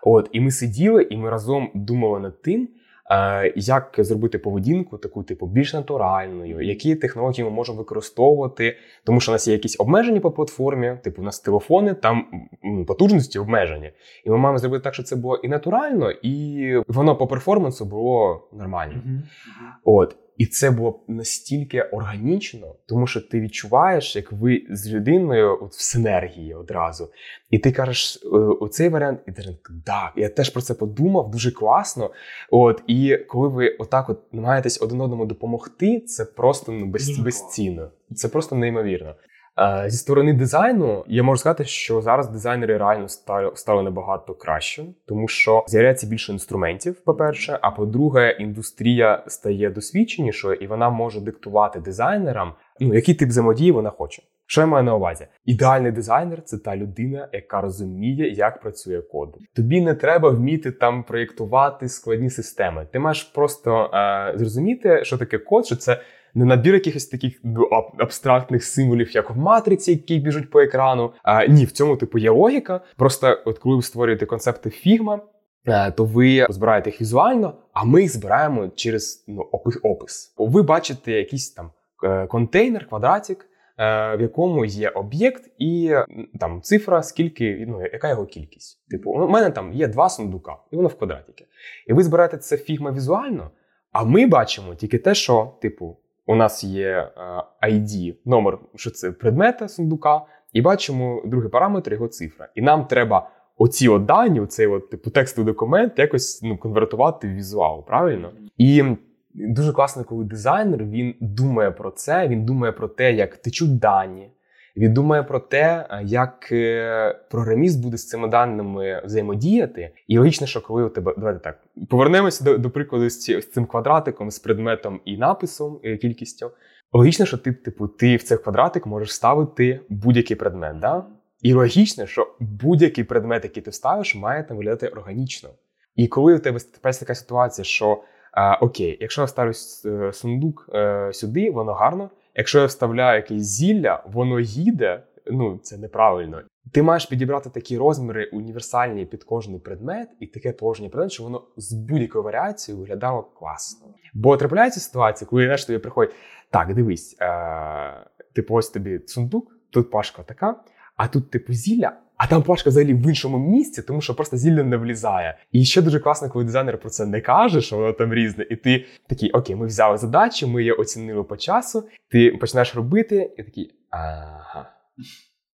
От, і ми сиділи, і ми разом думали над тим, е, як зробити поведінку таку, типу, більш натуральною, які технології ми можемо використовувати, тому що у нас є якісь обмеження по платформі, типу у нас телефони, там потужності обмежені. І ми маємо зробити так, щоб це було і натурально, і воно по перформансу було нормально. Mm-hmm. От. І це було настільки органічно, тому що ти відчуваєш, як ви з людиною от в синергії одразу. І ти кажеш «Е, оцей варіант, і ти так, я теж про це подумав, дуже класно. От, І коли ви отак от намагаєтесь один одному допомогти, це просто ну, без, безцінно. Це просто неймовірно. Зі сторони дизайну я можу сказати, що зараз дизайнери реально стали набагато краще, тому що з'являється більше інструментів. По перше, а по-друге, індустрія стає досвідченішою, і вона може диктувати дизайнерам, ну який тип взаємодії вона хоче. Що я маю на увазі? Ідеальний дизайнер це та людина, яка розуміє, як працює код. Тобі не треба вміти там проєктувати складні системи. Ти маєш просто е, зрозуміти, що таке код, що це не набір якихось таких абстрактних символів, як в матриці, які біжуть по екрану. А ні, в цьому типу є логіка. Просто от коли ви створюєте концепти Figma, е, то ви збираєте їх візуально, а ми їх збираємо через ну, опис. Ви бачите якийсь там е, контейнер, квадратик. Е, в якому є об'єкт і там цифра, скільки, ну, яка його кількість. Типу, у мене там є два сундука, і воно в квадратіки. І ви збираєте це фігма візуально, а ми бачимо тільки те, що, типу, у нас є ID, номер, що це предмета сундука, і бачимо другий параметр, його цифра. І нам треба оці от дані, оцей от, типу текстовий документ, якось ну, конвертувати в візуал, правильно? І дуже класно, коли дизайнер він думає про це, він думає про те, як течуть дані. Він думає про те, як е, програміст буде з цими даними взаємодіяти. І логічно, що коли у тебе давайте так повернемося до до прикладу з, цим квадратиком, з предметом і написом і кількістю. Логічно, що ти, типу, ти в цей квадратик можеш ставити будь-який предмет. Да? І логічно, що будь-який предмет, який ти ставиш, має там виглядати органічно. І коли у тебе така ситуація, що а, окей, якщо я ставлю е, сундук е, сюди, воно гарно. Якщо я вставляю якесь зілля, воно їде. Ну це неправильно. Ти маєш підібрати такі розміри універсальні під кожний предмет, і таке положення предмет, що воно з будь-якою варіацією виглядало класно. Бо трапляється ситуація, коли знаєш, тобі приходить так, дивись, е, типу, ось тобі сундук, тут пашка така, а тут типу зілля. А там пашка взагалі в іншому місці, тому що просто зілля не влізає. І ще дуже класно, коли дизайнер про це не каже, що воно там різне, і ти такий, окей, ми взяли задачу, ми її оцінили по часу. Ти починаєш робити, і такий ага,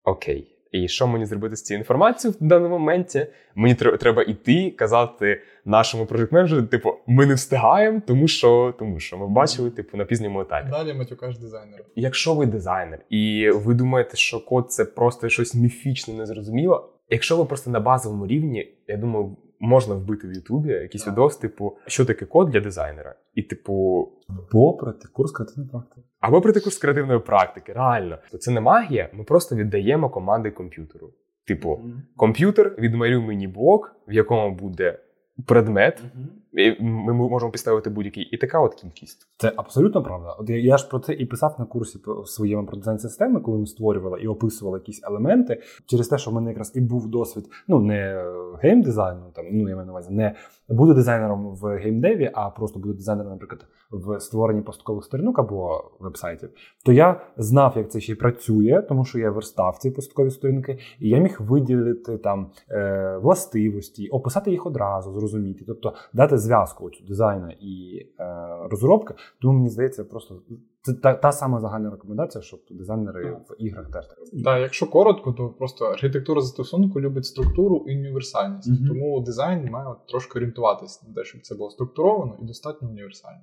окей. І що мені зробити з цією інформацією в даному моменті? Мені треба йти, казати нашому проєкт менеджеру типу, ми не встигаємо, тому що тому що ми бачили типу на пізньому етапі. Далі матюкаш дизайнера. Якщо ви дизайнер, і ви думаєте, що код це просто щось міфічне, незрозуміло. Якщо ви просто на базовому рівні, я думаю, можна вбити в Ютубі якийсь відос, типу, що таке код для дизайнера, і типу, або пройти курс креативної практики. Або пройти курс креативної практики, реально. то Це не магія, ми просто віддаємо команди комп'ютеру. Типу, mm-hmm. комп'ютер відмалює мені блок, в якому буде предмет, mm-hmm. Ми можемо підставити будь-який і така от кількість. Це абсолютно правда. От я, я ж про це і писав на курсі своєму про дизайн системи, коли ми створювали і описували якісь елементи. Через те, що в мене якраз і був досвід, ну не геймдизайну, там ну я маю на увазі, не буду дизайнером в геймдеві, а просто буду дизайнером, наприклад, в створенні посадкових сторінок або вебсайтів. То я знав, як це ще працює, тому що я верстав ці посткові сторінки, і я міг виділити там е, властивості, описати їх одразу, зрозуміти, тобто дати зв'язку дизайну і е, розробки. Тому мені здається, просто це та, та сама загальна рекомендація, щоб дизайнери в іграх теж так. Так, якщо коротко, то просто архітектура застосунку любить структуру і універсальність. Mm-hmm. Тому дизайн має трошки орієнтуватися на те, щоб це було структуровано і достатньо універсально.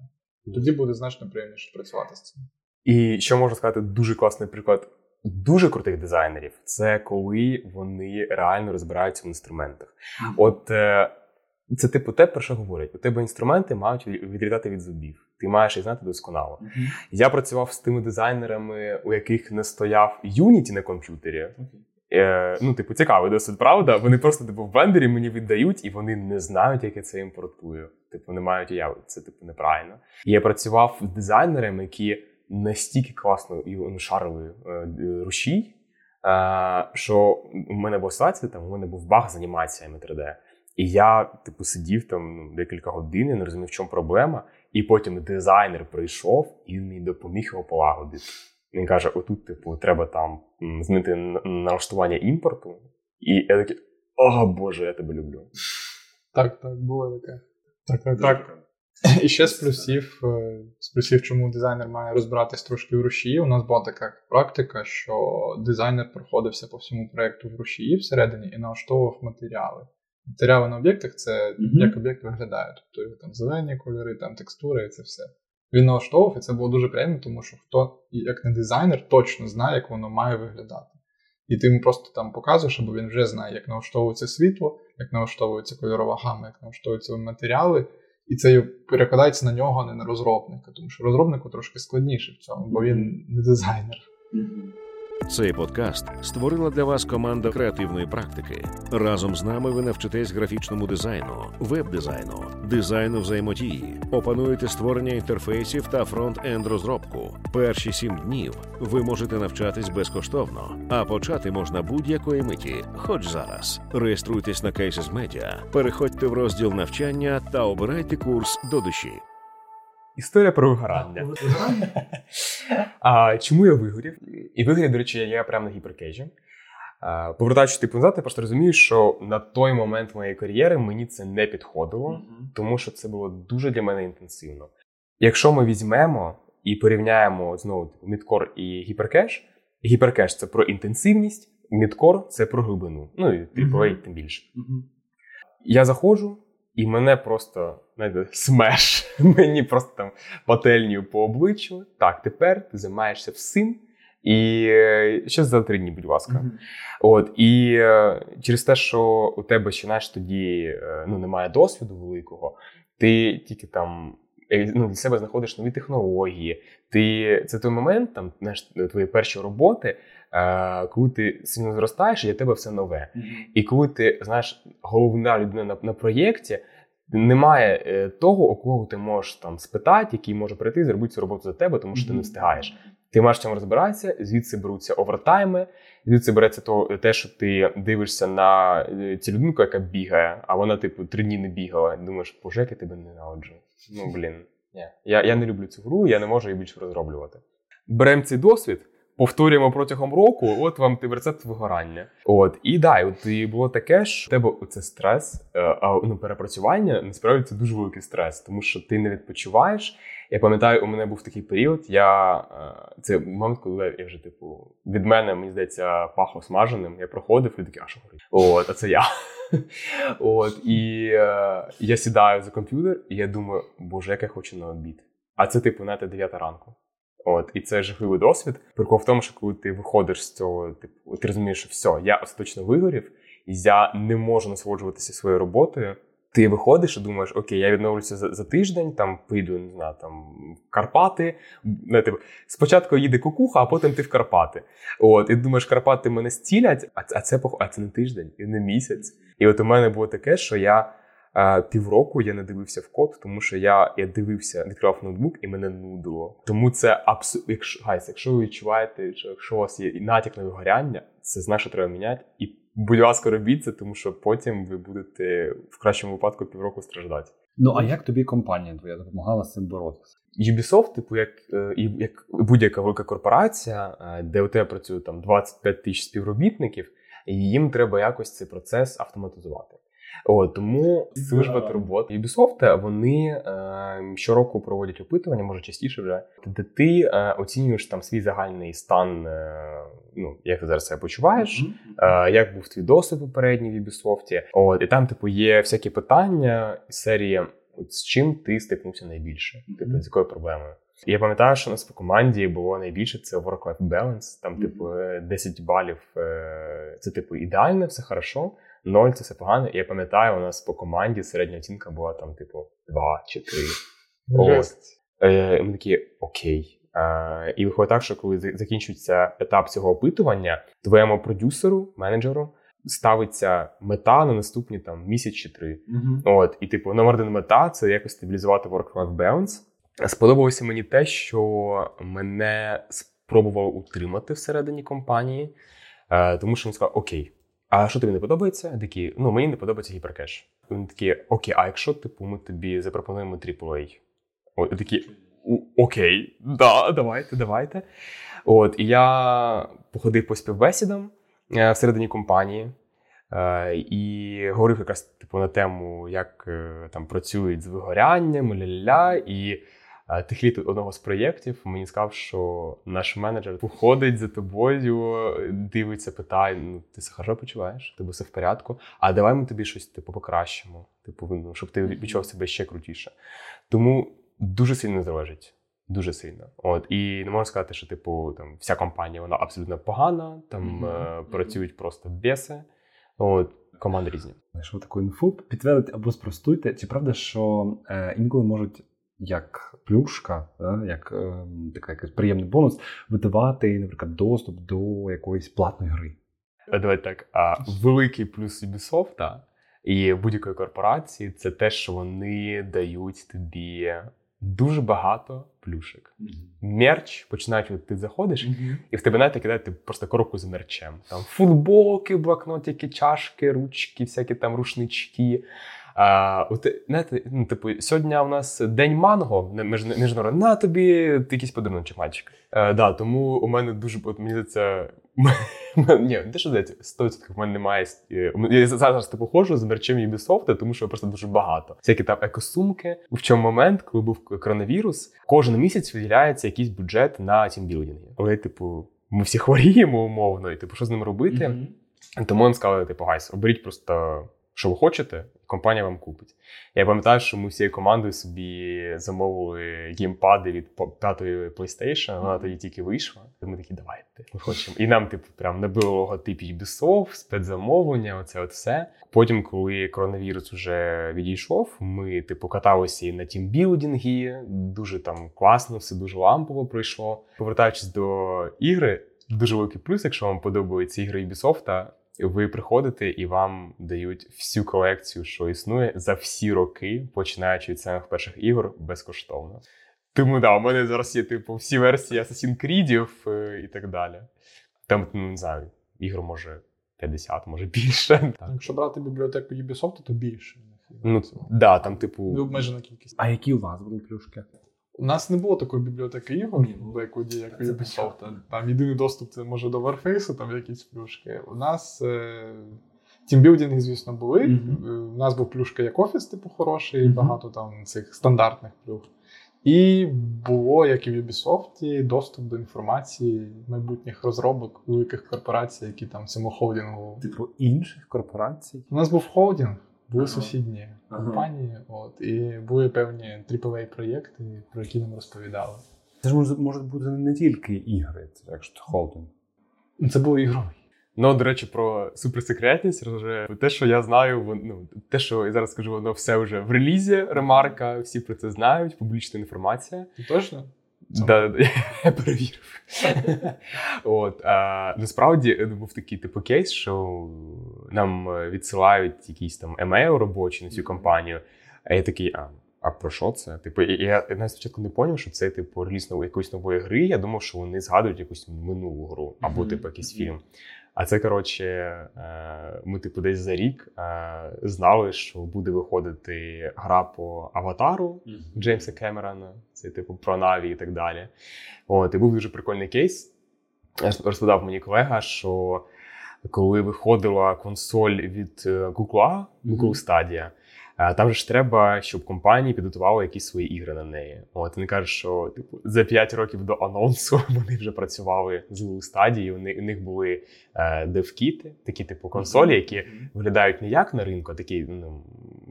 Тоді буде значно приємніше працювати з цим. І що можна сказати, дуже класний приклад дуже крутих дизайнерів це коли вони реально розбираються в інструментах. Mm-hmm. От е, це типу те, про що говорять. У тебе інструменти мають відрізати від зубів. Ти маєш їх знати досконало. Uh-huh. Я працював з тими дизайнерами, у яких не стояв Unity на комп'ютері. Okay. Е, Ну, типу, цікавий досить, правда. Вони просто типу, в блендері мені віддають, і вони не знають, як я це імпортую. Типу, не мають уяви. Це типу неправильно. І я працював з дизайнерами, які настільки класно і шарили е, рушій, е, що у мене була ситуація, там у мене був баг з анімаціями 3D. І я, типу, сидів там ну, декілька годин, і не розумів, в чому проблема. І потім дизайнер прийшов і мені допоміг його полагодити. Він каже: отут, типу, треба там змінити налаштування імпорту. І я такий, о Боже, я тебе люблю. Так, так, було таке. Так, так, так. <clears throat> І ще з плюсів, е, з плюсів, чому дизайнер має розбиратись трошки в рушії. У нас була така практика, що дизайнер проходився по всьому проєкту в рушії всередині і налаштовував матеріали. Матеріали на об'єктах це mm-hmm. як об'єкт виглядає. Тобто там зелені кольори, там текстури і це все. Він налаштовував, і це було дуже приємно, тому що хто, як не дизайнер, точно знає, як воно має виглядати. І ти йому просто там показуєш, або він вже знає, як налаштовується світло, як налаштовується кольорова гама, як налаштовуються матеріали. І це перекладається на нього, а не на розробника. Тому що розробнику трошки складніше в цьому, бо він не дизайнер. Цей подкаст створила для вас команда креативної практики. Разом з нами ви навчитесь графічному дизайну, веб-дизайну, дизайну взаємодії, опануєте створення інтерфейсів та фронт-енд розробку. Перші сім днів ви можете навчатись безкоштовно, а почати можна будь-якої миті, хоч зараз. Реєструйтесь на Cases Media, переходьте в розділ навчання та обирайте курс до душі. Історія про вигорання. А, Чому я вигорів? І вигорів, до речі, я прямо на гіперкежі. Повертаючись типу назад, я просто розумію, що на той момент моєї кар'єри мені це не підходило, mm-hmm. тому що це було дуже для мене інтенсивно. Якщо ми візьмемо і порівняємо знову типу, мідкор і гіперкеш, гіперкеш це про інтенсивність, мідкор це про глибину. Ну і типу, mm-hmm. тим більше. Mm-hmm. Я заходжу, і мене просто знаєте, смеш. <laughs> Мені просто там пательню по обличчю. Так, тепер ти займаєшся всім. І е, ще за три дні, будь ласка. Mm-hmm. От і е, через те, що у тебе ще знаєш, тоді е, ну, немає досвіду великого, ти тільки там ну, для себе знаходиш нові технології. Ти це той момент, там знаєш, твої перші роботи, коли ти сильно зростаєш, і для тебе все нове. І коли ти знаєш, головна людина на, на проєкті. Немає е, того, у кого ти можеш там спитати, який може прийти і зробити цю роботу за тебе, тому що ти не встигаєш. Ти маєш цьому розбиратися, звідси беруться овертайми, звідси береться то, те, що ти дивишся на е, цю людинку, яка бігає, а вона, типу, три дні не бігала. І думаєш, боже, як я тебе ненавиджу. Ну <laughs> блін, ні. Я я не люблю цю гру, я не можу її більше розроблювати. Беремо цей досвід повторюємо протягом року, от вам ти рецепт вигорання. От і да, от і було таке, що в тебе це стрес, е, а ну перепрацювання насправді це дуже великий стрес, тому що ти не відпочиваєш. Я пам'ятаю, у мене був такий період. Я е, це момент, коли я вже типу від мене мені здається пахло смаженим. Я проходив і такий, а що горить? От, а це я. <laughs> От і е, я сідаю за комп'ютер, і я думаю, боже, як я хочу на обід. А це типу знаєте, 9 ранку. От, І це жахливий досвід. Прикол в тому, що коли ти виходиш з цього, типу, ти розумієш, що все, я остаточно вигорів, я не можу насолоджуватися своєю роботою. Ти виходиш і думаєш, окей, я відновлюся за за тиждень, там поїду, не знаю, там в Карпати. Не, типу, Спочатку їде кукуха, а потім ти в Карпати. От, І думаєш, Карпати мене зцілять, а а це, а це не тиждень і не місяць. І от у мене було таке, що я півроку я не дивився в код, тому що я я дивився, відкривав ноутбук і мене нудило. Тому це абсолютно, якщо guys, якщо ви відчуваєте, що якщо у вас є натяк на вигоряння, це знак, що треба міняти. І будь ласка, робіть це, тому що потім ви будете в кращому випадку півроку страждати. Ну а як тобі компанія твоя допомагала з цим боротися? Ubisoft, типу, як е, як будь-яка велика корпорація, е, де у тебе працює там 25 тисяч співробітників, і їм треба якось цей процес автоматизувати. О, тому служба турбот Ubisoft, вони е, щороку проводять опитування, може частіше вже, де ти е, оцінюєш там свій загальний стан, е, ну як ти зараз себе почуваєш, е, як був твій досвід попередній в Ubisoft. От, і там, типу, є всякі питання серії, от, з чим ти стикнувся найбільше, типу, з якою проблемою. Я пам'ятаю, що у нас по команді було найбільше це work-life balance, там, типу, 10 балів е, це типу ідеально, все хорошо. Ноль це все погано. І я пам'ятаю, у нас по команді середня оцінка була там, типу, 2 чи 3. Жесть. Е, Ми такі окей. Е, І виходить так, що коли за- закінчується етап цього опитування, твоєму продюсеру, менеджеру, ставиться мета на наступні там місяць чи три. От, і типу, номер один мета це якось стабілізувати work-life balance. Сподобалося мені те, що мене спробували утримати всередині компанії, е, тому що він сказав: Окей, а що тобі не подобається? Я такий, ну мені не подобається гіперкеш. Він такий, окей, а якщо типу ми тобі запропонуємо AAA? От, «У- окей, да, давайте, давайте. От, і я походив по співбесідам е, всередині компанії. Е, і говорив якраз типу на тему, як е, там працюють з вигорянням, ля-ля-ля. І е, тихліт одного з проєктів мені сказав, що наш менеджер походить за тобою, дивиться, питає: ну ти себе хорошо почуваєш? Тебе все в порядку? А давай ми тобі щось типу покращимо, типу, ну, щоб ти відчував себе ще крутіше. Тому дуже сильно залежить. Дуже сильно. От і не можна сказати, що типу там вся компанія вона абсолютно погана, там е, працюють просто біси. От команди різні. Знайшов таку інфу. Підтвердіть або спростуйте. Чи правда, що е, інколи можуть як плюшка, да, як е, така якийсь приємний бонус, видавати, наприклад, доступ до якоїсь платної гри? Е, Давай так. А великий плюс Ubisoft і будь-якої корпорації це те, що вони дають тобі дуже багато плюшек. Мерч починають, от ти заходиш, і в тебе навіть кидають просто коробку з мерчем. Там футболки, блокнотики, чашки, ручки, всякі там рушнички. А, знаєте, ну, типу, сьогодні у нас день манго міжнародний. На тобі якийсь подарунок, мальчик. Е, да, тому у мене дуже от, мені здається, <laughs> ні, те, що здається, 100% в мене немає. е, Я зараз типу ходжу з мерчем Ubisoft, тому що просто дуже багато. Всякі там екосумки. В чому момент, коли був коронавірус, кожен місяць виділяється якийсь бюджет на тімбілдинги. Але, типу, ми всі хворіємо умовно, і типу, що з ним робити? Тому їм сказали, типу, guys, оберіть просто, що ви хочете, компанія вам купить. Я пам'ятаю, що ми всією командою собі замовили геймпади від п'ятої PlayStation, вона тоді тільки вийшла. І ми такі, давайте, ми хочемо. І нам, типу, прям набило логотип Ubisoft, спецзамовлення, оце от все. Потім, коли коронавірус вже відійшов, ми, типу, каталися і на тімбілдинги, дуже там класно, все дуже лампово пройшло. Повертаючись до ігри, дуже великий плюс, якщо вам подобаються ігри Ubisoft, ви приходите і вам дають всю колекцію, що існує за всі роки, починаючи від самих перших ігор, безкоштовно. Тому да, у мене зараз є типу всі версії Assassin's Creed е, і так далі. Там, ну, не знаю, ігор може 50, може більше. Так. Якщо брати бібліотеку Ubisoft, то більше. Ну, да, там, Не типу, обмежена кількість. А які у вас були плюшки? У нас не було такої бібліотеки ігор, у як у Ubisoft. Там єдиний доступ це може до Warface, там якісь плюшки. У нас е, тімбілдинги, звісно, були. Е, У нас був плюшка як офіс, типу, хороший, багато там цих стандартних плюх. І було, як і в Ubisoft, доступ до інформації майбутніх розробок великих корпорацій, які там в цьому холдингу. Типу інших корпорацій? У нас був холдинг, були Ага. сусідні Ага. компанії, от, і були певні AAA-проєкти, про які нам розповідали. Це ж може, можуть бути не тільки ігри, це якщо холдинг. Це було ігровий. Ну, до речі, про суперсекретність розже те, що я знаю, вон- ну, те, що я зараз скажу, воно все вже в релізі, ремарка, всі про це знають, публічна інформація. Точно? Да, <laughs> я перевірив. От, а, Насправді е, був такий типу кейс, що нам е, відсилають якийсь там емейл робочий на цю компанію. А я такий, а а про що це? Типу, я навіть спочатку не зрозумів, що це типу реліз нової якоїсь нової гри. Я думав, що вони згадують якусь минулу гру або типу якийсь фільм. А це коротше, е, ми типу десь за рік знали, що буде виходити гра по аватару. Джеймса Кемерона. Це типу про Наві і так далі. От, і був дуже прикольний кейс. Розповідав мені колега, що коли виходила консоль від е, Google, Google Stadia, там же ж треба, щоб компанії підготували якісь свої ігри на неї. От вони кажуть, що типу за 5 років до анонсу <laughs> вони вже працювали з Google стадії. У них, у них були е, девкіти, такі типу консолі, які виглядають не як на ринку, а такі ну,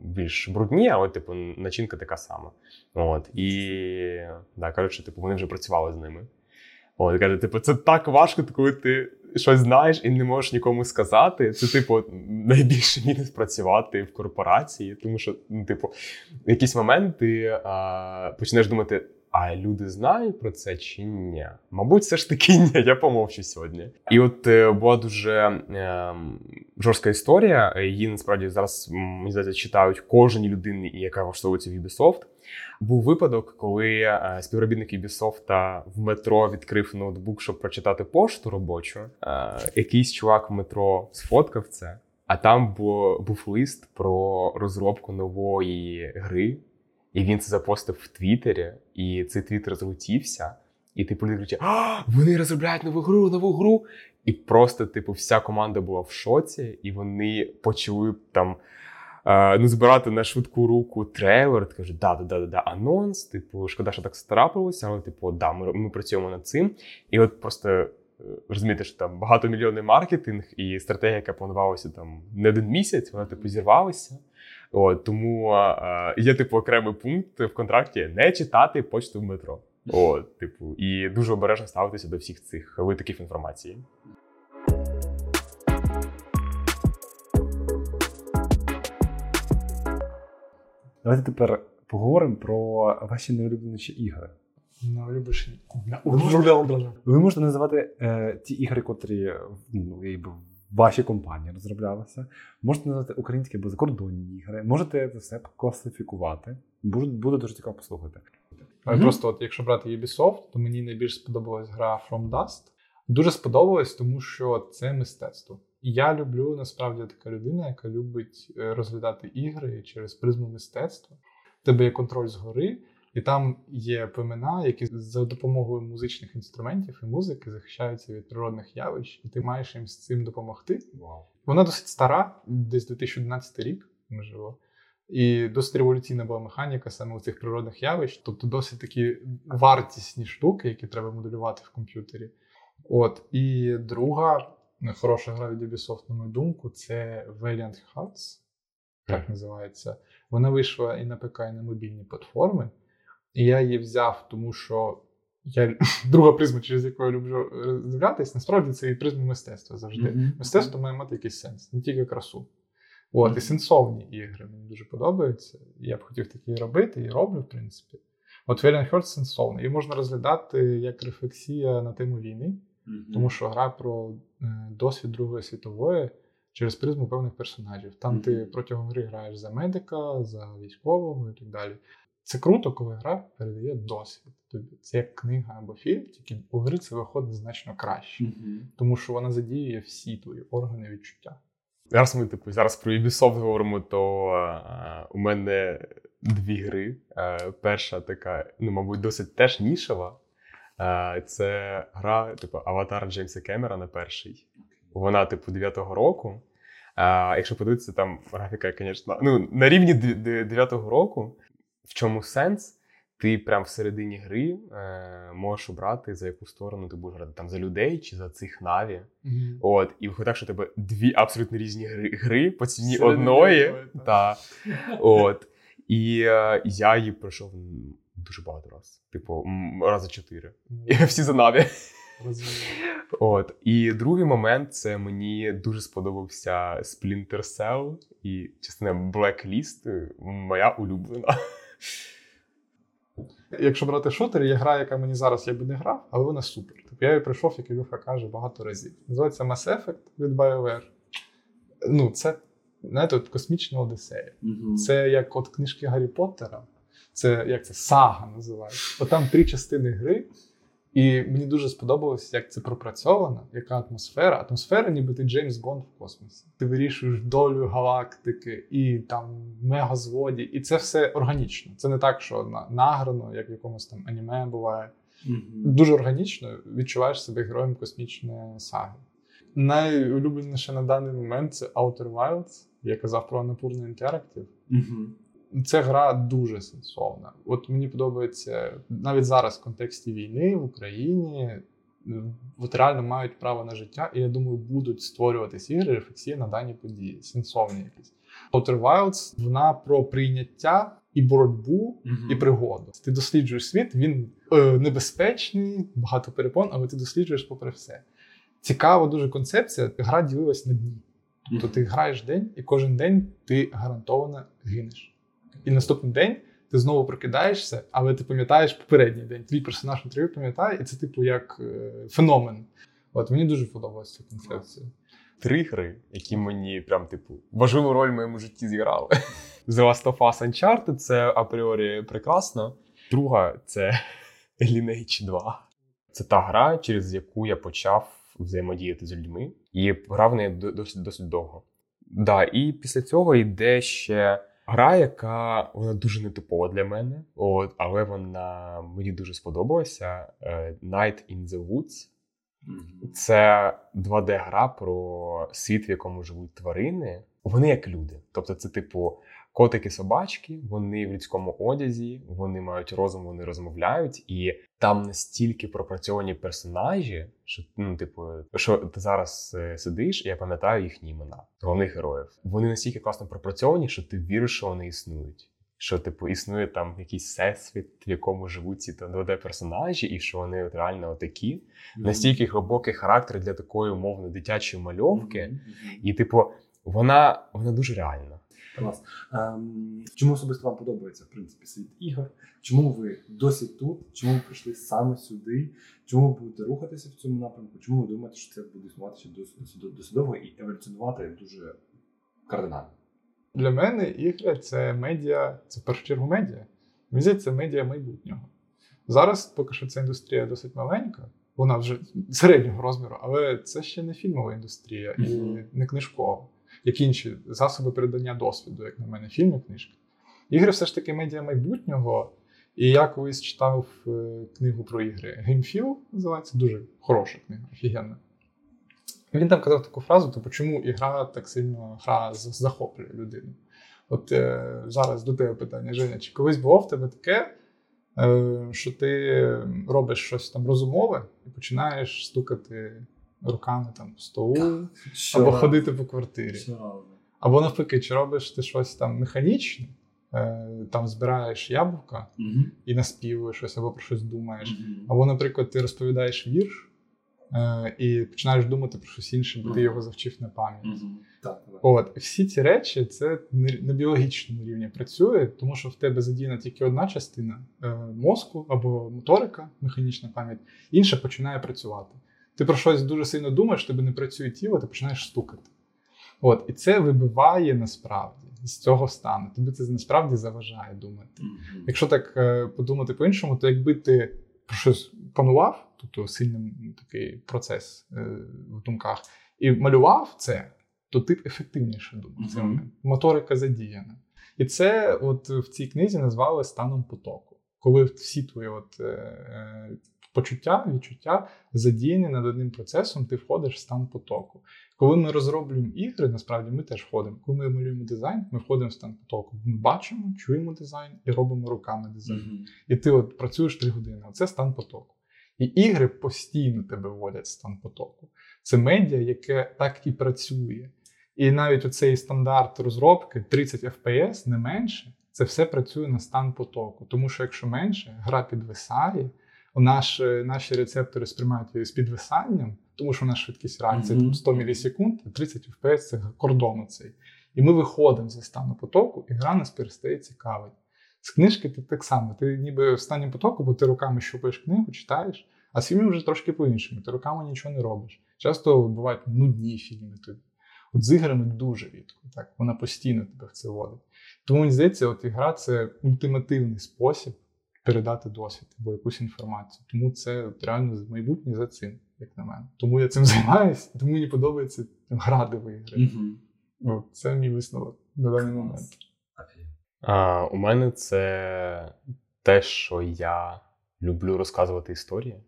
більш брудні, але типу начинка така сама. От і да, кажуть, що типу вони вже працювали з ними. От, каже, типу, це так важко, коли ти щось знаєш і не можеш нікому сказати. Це, типу, найбільше мінус працювати в корпорації, тому що, ну, типу, в якийсь момент ти а, почнеш думати. А люди знають про це чи ні? Мабуть, все ж таки ні, я помовчу сьогодні. І от е, була дуже е, жорстка історія. Її насправді зараз мені здається, читають кожній людині, яка влаштовується в Ubisoft. Був випадок, коли е, співробітник Ubisoft в метро відкрив ноутбук, щоб прочитати пошту робочу. Е, якийсь чувак в метро сфоткав це, а там був лист про розробку нової гри, і він це запостив в Твіттері, і цей твіт розлетівся. І типу люди кричать: а, вони розробляють нову гру, нову гру. І просто, типу, вся команда була в шоці, і вони почали там ну, збирати на швидку руку трейлер. Ти кажуть, да, да, да, да, анонс. Типу, шкода, що так старапилося, але типу, да, ми, ми працюємо над цим. І от просто. Е, розумієте, що там багатомільйонний маркетинг і стратегія, яка планувалася там не один місяць, вона типу зірвалася. От, Тому а, є типу окремий пункт в контракті не читати почту в метро. От, типу, І дуже обережно ставитися до всіх цих витоків інформації. Давайте тепер поговоримо про ваші найулюбленіші ігри. Найулюбленіші. Ви можете називати е, ті ігри, котрі ну, в вашій компанії розроблялися. Можете назвати українські або закордонні ігри. Можете це все класифікувати. Буде, буде дуже цікаво послухати. Mm-hmm. Просто, от, якщо брати Ubisoft, то мені найбільш сподобалась гра From Dust. Дуже сподобалось, тому що це мистецтво. Я люблю насправді така людина, яка любить е, розглядати ігри через призму мистецтва. У тебе є контроль згори, і там є племена, які за допомогою музичних інструментів і музики захищаються від природних явищ, і ти маєш їм з цим допомогти. Wow. Вона досить стара, десь 2011 рік, можливо. І досить революційна була механіка саме у цих природних явищ, тобто досить такі вартісні штуки, які треба моделювати в комп'ютері. От, і друга хороша гра від Ubisoft, на мою думку, це Valiant Hearts, так називається. Вона вийшла і на ПК, і на мобільні платформи. І я її взяв, тому що я <laughs> друга призма, через яку я люблю роздивлятись, насправді це і призма мистецтва завжди. Mm-hmm. Мистецтво має мати якийсь сенс, не тільки красу. От, mm-hmm. І сенсовні ігри мені дуже подобаються. Я б хотів такі робити і роблю, в принципі. От Valiant Hearts сенсовний. Її можна розглядати як рефлексія на тему війни. Mm-hmm. Тому що гра про досвід Другої світової через призму певних персонажів. Там mm-hmm. ти протягом гри граєш за медика, за військового і так далі. Це круто, коли гра передає досвід. Тобі це як книга або фільм, тільки у гри це виходить значно краще, mm-hmm. тому що вона задіює всі твої органи відчуття. Зараз ми типу зараз про Ubisoft говоримо, то е, у мене дві гри. Е, перша така, ну, мабуть, досить теж нішева. Це гра, типу, Аватар Джеймса Кемерона перший. Вона, типу, 9-го року. А, Якщо подивитися, там графіка, звісно, ну, на рівні 9-го року. В чому сенс? Ти прям всередині гри е, можеш обрати, за яку сторону ти будеш грати там за людей чи за цих наві. Mm-hmm. От, І виходить, так, що тебе дві абсолютно різні гри гри по ціні одної. Та, от. І е, я її пройшов дуже багато раз. Типу, рази чотири. <laughs> І всі за наві. От. І другий момент це мені дуже сподобався Splinter Cell і частина Blacklist, моя улюблена. Якщо брати шутер, є гра, яка мені зараз я би не грав, але вона супер. Тобто я її пройшов, як Ілюха каже, багато разів. Називається Mass Effect від BioWare. Ну, це знаєте, от космічна Одіссея. Це як от книжки Гаррі Поттера. Це як це сага називається. От там три частини гри. І мені дуже сподобалось, як це пропрацьовано, яка атмосфера. Атмосфера, ніби ти Джеймс Бонд в космосі. Ти вирішуєш долю галактики і там мегазводі, і це все органічно. Це не так, що на- награно, як в якомусь там аніме буває. Дуже органічно відчуваєш себе героєм космічної саги. Найулюбленіше на даний момент це Outer Wilds. Я казав про Annapurna Interactive. Це гра дуже сенсовна. От мені подобається навіть зараз в контексті війни в Україні. От реально мають право на життя, і я думаю, будуть створюватись ігри рефлексії на дані події, сенсовні якісь. Outer Wilds, вона про прийняття і боротьбу, і пригоду. Ти досліджуєш світ, він е, небезпечний, багато перепон, але ти досліджуєш попри все. Цікава дуже концепція. Гра ділилась на дні. Тобто ти граєш день, і кожен день ти гарантовано гинеш. І наступний день ти знову прокидаєшся, але ти пам'ятаєш попередній день. Твій персонаж інтерв'ю пам'ятає, і це типу як е, феномен. От мені дуже подобалася ця концепція. Три гри, які мені прям, типу, важливу роль в моєму житті зіграли. <laughs> The Last of Us Uncharted це апріорі прекрасно. Друга це <laughs> Lineage 2. Це та гра, через яку я почав взаємодіяти з людьми, і грав в неї досить досить довго. Да, і після цього йде ще гра, яка вона дуже нетипова для мене, от, але вона мені дуже сподобалася. е, Night in the Woods. Це 2D-гра про світ, в якому живуть тварини. Вони як люди. Тобто, це типу котики-собачки, вони в людському одязі, вони мають розум, вони розмовляють, і там настільки пропрацьовані персонажі, що ну, типу, що ти зараз е, сидиш, і я пам'ятаю їхні імена, головних героїв. Вони настільки класно пропрацьовані, що ти віриш, що вони існують. Що, типу, існує там якийсь всесвіт, в якому живуть ці 2D персонажі, і що вони от реально такі настільки глибокий характер для такої умовно дитячої мальовки, і, типу, вона, вона дуже реальна. Клас. Ем, чому особисто вам подобається в принципі світ ігор? Чому ви досі тут? Чому ви прийшли саме сюди? Чому ви будете рухатися в цьому напрямку? Чому ви думаєте, що це буде існувати ще досить, довго і еволюціонувати дуже кардинально? Для мене ігри це медіа, це в першу чергу медіа. Мені це медіа майбутнього. Зараз поки що ця індустрія досить маленька, вона вже середнього розміру, але це ще не фільмова індустрія і не книжкова, як інші засоби передання досвіду, як на мене, фільми, книжки. Ігри все ж таки медіа майбутнього. І я колись читав е, книгу про ігри Геймфіл, називається дуже хороша книга, офігенна. Він там казав таку фразу: типу, чому ігра так сильно гра захоплює людину. От е, зараз до тебе питання, Женя, чи колись було в тебе таке, е, що ти робиш щось там розумове і починаєш стукати руками там по столу або ходити по квартирі. Або навпаки, чи робиш ти щось там механічне, е, там збираєш яблука і наспівуєш щось, або про щось думаєш. Або, наприклад, ти розповідаєш вірш е, і починаєш думати про щось інше, бо ти його завчив на пам'ять. Так, так. От всі ці речі це на біологічному рівні працює, тому що в тебе задіяна тільки одна частина е, мозку або моторика, механічна пам'ять, інша починає працювати. Ти про щось дуже сильно думаєш, тебе не працює тіло, ти починаєш стукати. От, і це вибиває насправді з цього стану. Тобі це насправді заважає думати. Якщо так е, подумати по-іншому, то якби ти про щось панував, тобто сильний такий процес е, в думках, і малював це, то ти б ефективніше думав в цей момент. Моторика задіяна. І це от в цій книзі назвали станом потоку. Коли всі твої от, е, е, почуття, відчуття задіяні над одним процесом, ти входиш в стан потоку. Коли ми розроблюємо ігри, насправді ми теж входимо. Коли ми малюємо дизайн, ми входимо в стан потоку. Ми бачимо, чуємо дизайн і робимо руками дизайн. І ти от працюєш три години. Оце стан потоку. І ігри постійно тебе вводять в стан потоку. Це медіа, яке так і працює. І навіть оцей стандарт розробки 30 FPS, не менше, це все працює на стан потоку. Тому що якщо менше, гра підвисає, наш, наші рецептори сприймають її з підвисанням, тому що у нас швидкість реакції там 100 мілісекунд, 30 FPS це кордон цей. І ми виходимо зі стану потоку, і гра нас перестає цікавити. З книжки ти так само, ти ніби в стані потоку, бо ти руками щупаєш книгу, читаєш, а з фільмів вже трошки по-іншому. Ти руками нічого не робиш. Часто бувають нудні фільми тобі. От з іграми дуже рідко. Так? Вона постійно тебе в це водить. Тому мені здається, от ігра це ультимативний спосіб передати досвід або якусь інформацію. Тому це от реально майбутнє за цим, як на мене. Тому я цим <laughs> займаюся, тому мені подобається грати в ігри. От, Це мій висновок на даний момент. А, У мене це те, що я люблю розказувати історії.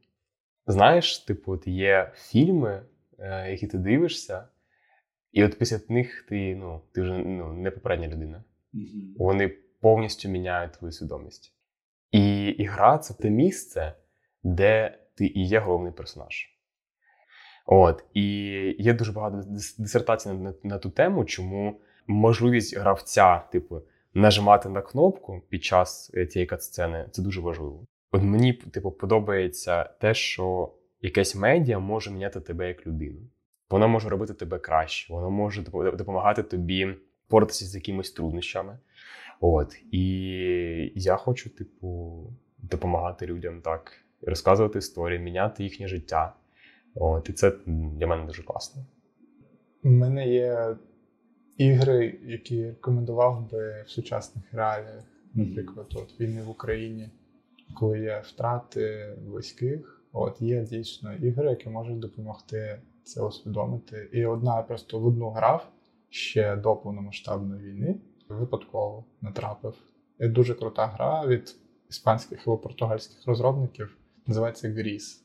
Знаєш, типу, от є фільми, е, які ти дивишся, і от після них ти ну, ти вже ну, не попередня людина. Вони повністю міняють твою свідомість. І ігра це те місце, де ти і є головний персонаж. От, І є дуже багато дисертацій на, на, на ту тему, чому можливість гравця, типу, нажимати на кнопку під час е, цієї катсцени це дуже важливо. От мені типу, подобається те, що якесь медіа може міняти тебе як людину. Воно може робити тебе краще, воно може допомагати тобі боротися з якимись труднощами. От. І я хочу, типу, допомагати людям так, розказувати історії, міняти їхнє життя. От. І це для мене дуже класно. У мене є ігри, які рекомендував би в сучасних реаліях. Наприклад, от війни в Україні, коли є втрати близьких, от є дійсно ігри, які можуть допомогти це усвідомити. І одна я просто в одну грав ще до повномасштабної війни, випадково натрапив. І дуже крута гра від іспанських або португальських розробників, називається Гріс.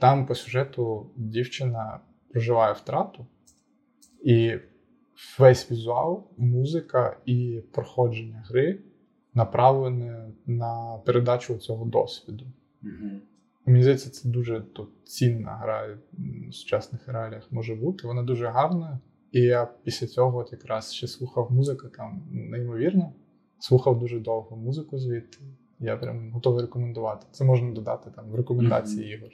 Там по сюжету дівчина проживає втрату, і весь візуал, музика і проходження гри направлене на передачу цього досвіду. Mm-hmm. Мені здається, це дуже тут цінна гра в сучасних реаліях може бути. Вона дуже гарна. І я після цього от якраз ще слухав музику там неймовірно. Слухав дуже довго музику звідти. Я прям готовий рекомендувати. Це можна додати там в рекомендації mm-hmm. ігор.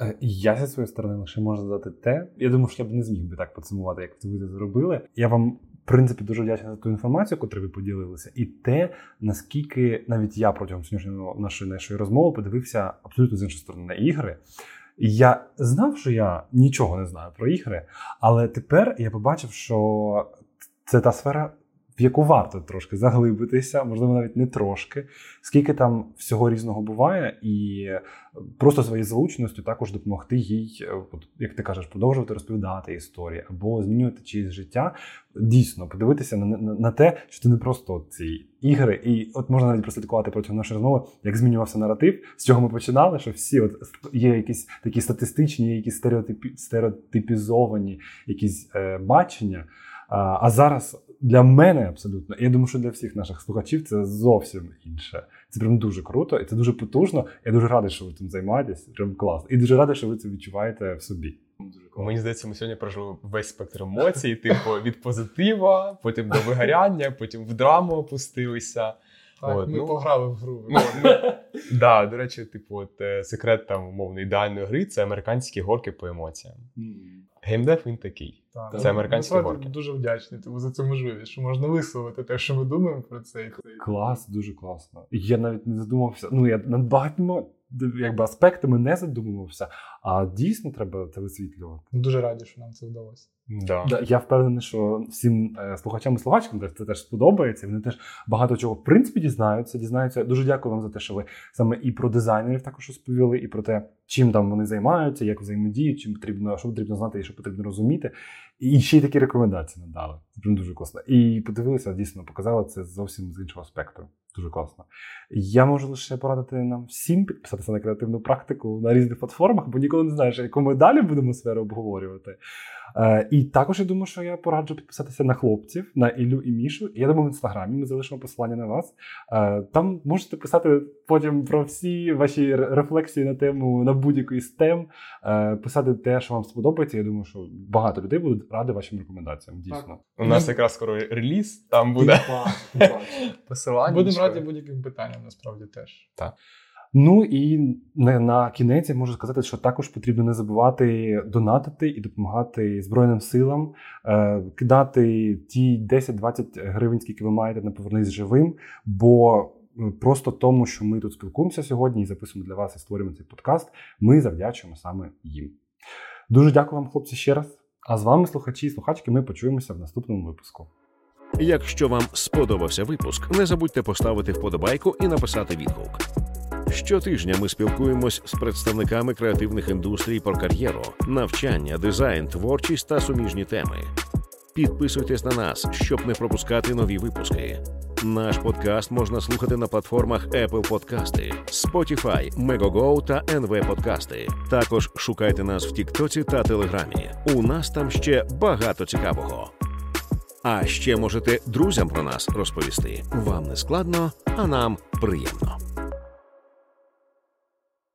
Е, я зі своєї сторони лише можу додати те. Я думаю, що я б не зміг би так підсумувати, як ви це зробили. Я вам, в принципі, дуже вдячний за ту інформацію, яку ви поділилися, і те, наскільки навіть я протягом сьогоднішньої нашої нашої розмови подивився абсолютно з іншої сторони на ігри. Я знав, що я нічого не знаю про ігри, але тепер я побачив, що це та сфера, в яку варто трошки заглибитися, можливо, навіть не трошки, скільки там всього різного буває, і просто своєю залученістю також допомогти їй, е, як ти кажеш, продовжувати розповідати історії або змінювати чиєсь життя. Дійсно, подивитися на, на, на те, що це не просто ці ігри, і от можна навіть прослідкувати протягом нашої розмови, як змінювався наратив, з чого ми починали, що всі от є якісь такі статистичні, якісь стереотипі, стереотипізовані якісь е, бачення. А, а зараз для мене абсолютно, і я думаю, що для всіх наших слухачів це зовсім інше. Це прям дуже круто, і це дуже потужно. Я дуже радий, що ви цим займаєтесь. Прям класно. І дуже радий, що ви це відчуваєте в собі. Мені здається, ми сьогодні прожили весь спектр емоцій, типу від позитива, потім до вигоряння, потім в драму опустилися. Так, от, Ми ну, пограли в гру. Ну, ну, да, До речі, типу, от, е, секрет там умовно ідеальної гри це американські горки по емоціям. Геймдев він такий. Так, це американські горки. дуже вдячний тому за цю можливість, що можна висловити те, що ми думаємо про це. Клас, дуже класно. Я навіть не задумався. Ну я над багатьма якби аспектами не задумувався, а дійсно треба це висвітлювати. Дуже раді, що нам це вдалося. Да. Да, Я впевнений, що всім е, слухачам і слухачкам це теж сподобається. Вони теж багато чого в принципі дізнаються. Дізнаються. Дуже дякую вам за те, що ви саме і про дизайнерів також розповіли, і про те, чим там вони займаються, як взаємодіють, чим потрібно, що потрібно знати і що потрібно розуміти. І ще й такі рекомендації надали. Прям дуже класно. І подивилися, дійсно показали це зовсім з іншого спектру. Дуже класно. Я можу лише порадити нам всім підписатися на креативну практику на різних платформах, бо ніколи не знаєш, яку ми далі будемо сферу обговорювати. Е, І також я думаю, що я пораджу підписатися на хлопців, на Ілю і Мішу. Я думаю, в інстаграмі ми залишимо посилання на вас. Е, Там можете писати потім про всі ваші рефлексії на тему на будь-який з тем, е, писати те, що вам сподобається. Я думаю, що багато людей будуть раді вашим рекомендаціям. Дійсно, так. у нас якраз скоро реліз. Там буде <laughs> посилання. Будемо раді будь-яким питанням, насправді теж. Так. Ну і на, кінець я можу сказати, що також потрібно не забувати донатити і допомагати Збройним силам, е, кидати ті 10-20 гривень, скільки ви маєте на повернись живим. Бо просто тому, що ми тут спілкуємося сьогодні і записуємо для вас і створюємо цей подкаст, ми завдячуємо саме їм. Дуже дякую вам, хлопці, ще раз. А з вами, слухачі і слухачки, ми почуємося в наступному випуску. Якщо вам сподобався випуск, не забудьте поставити вподобайку і написати відгук. Щотижня ми спілкуємось з представниками креативних індустрій про кар'єру, навчання, дизайн, творчість та суміжні теми. Підписуйтесь на нас, щоб не пропускати нові випуски. Наш подкаст можна слухати на платформах Apple Подкасти, Spotify, Megogo та NV Подкасти. Також шукайте нас в Тіктоці та Телеграмі. У нас там ще багато цікавого. А ще можете друзям про нас розповісти. Вам не складно, а нам приємно.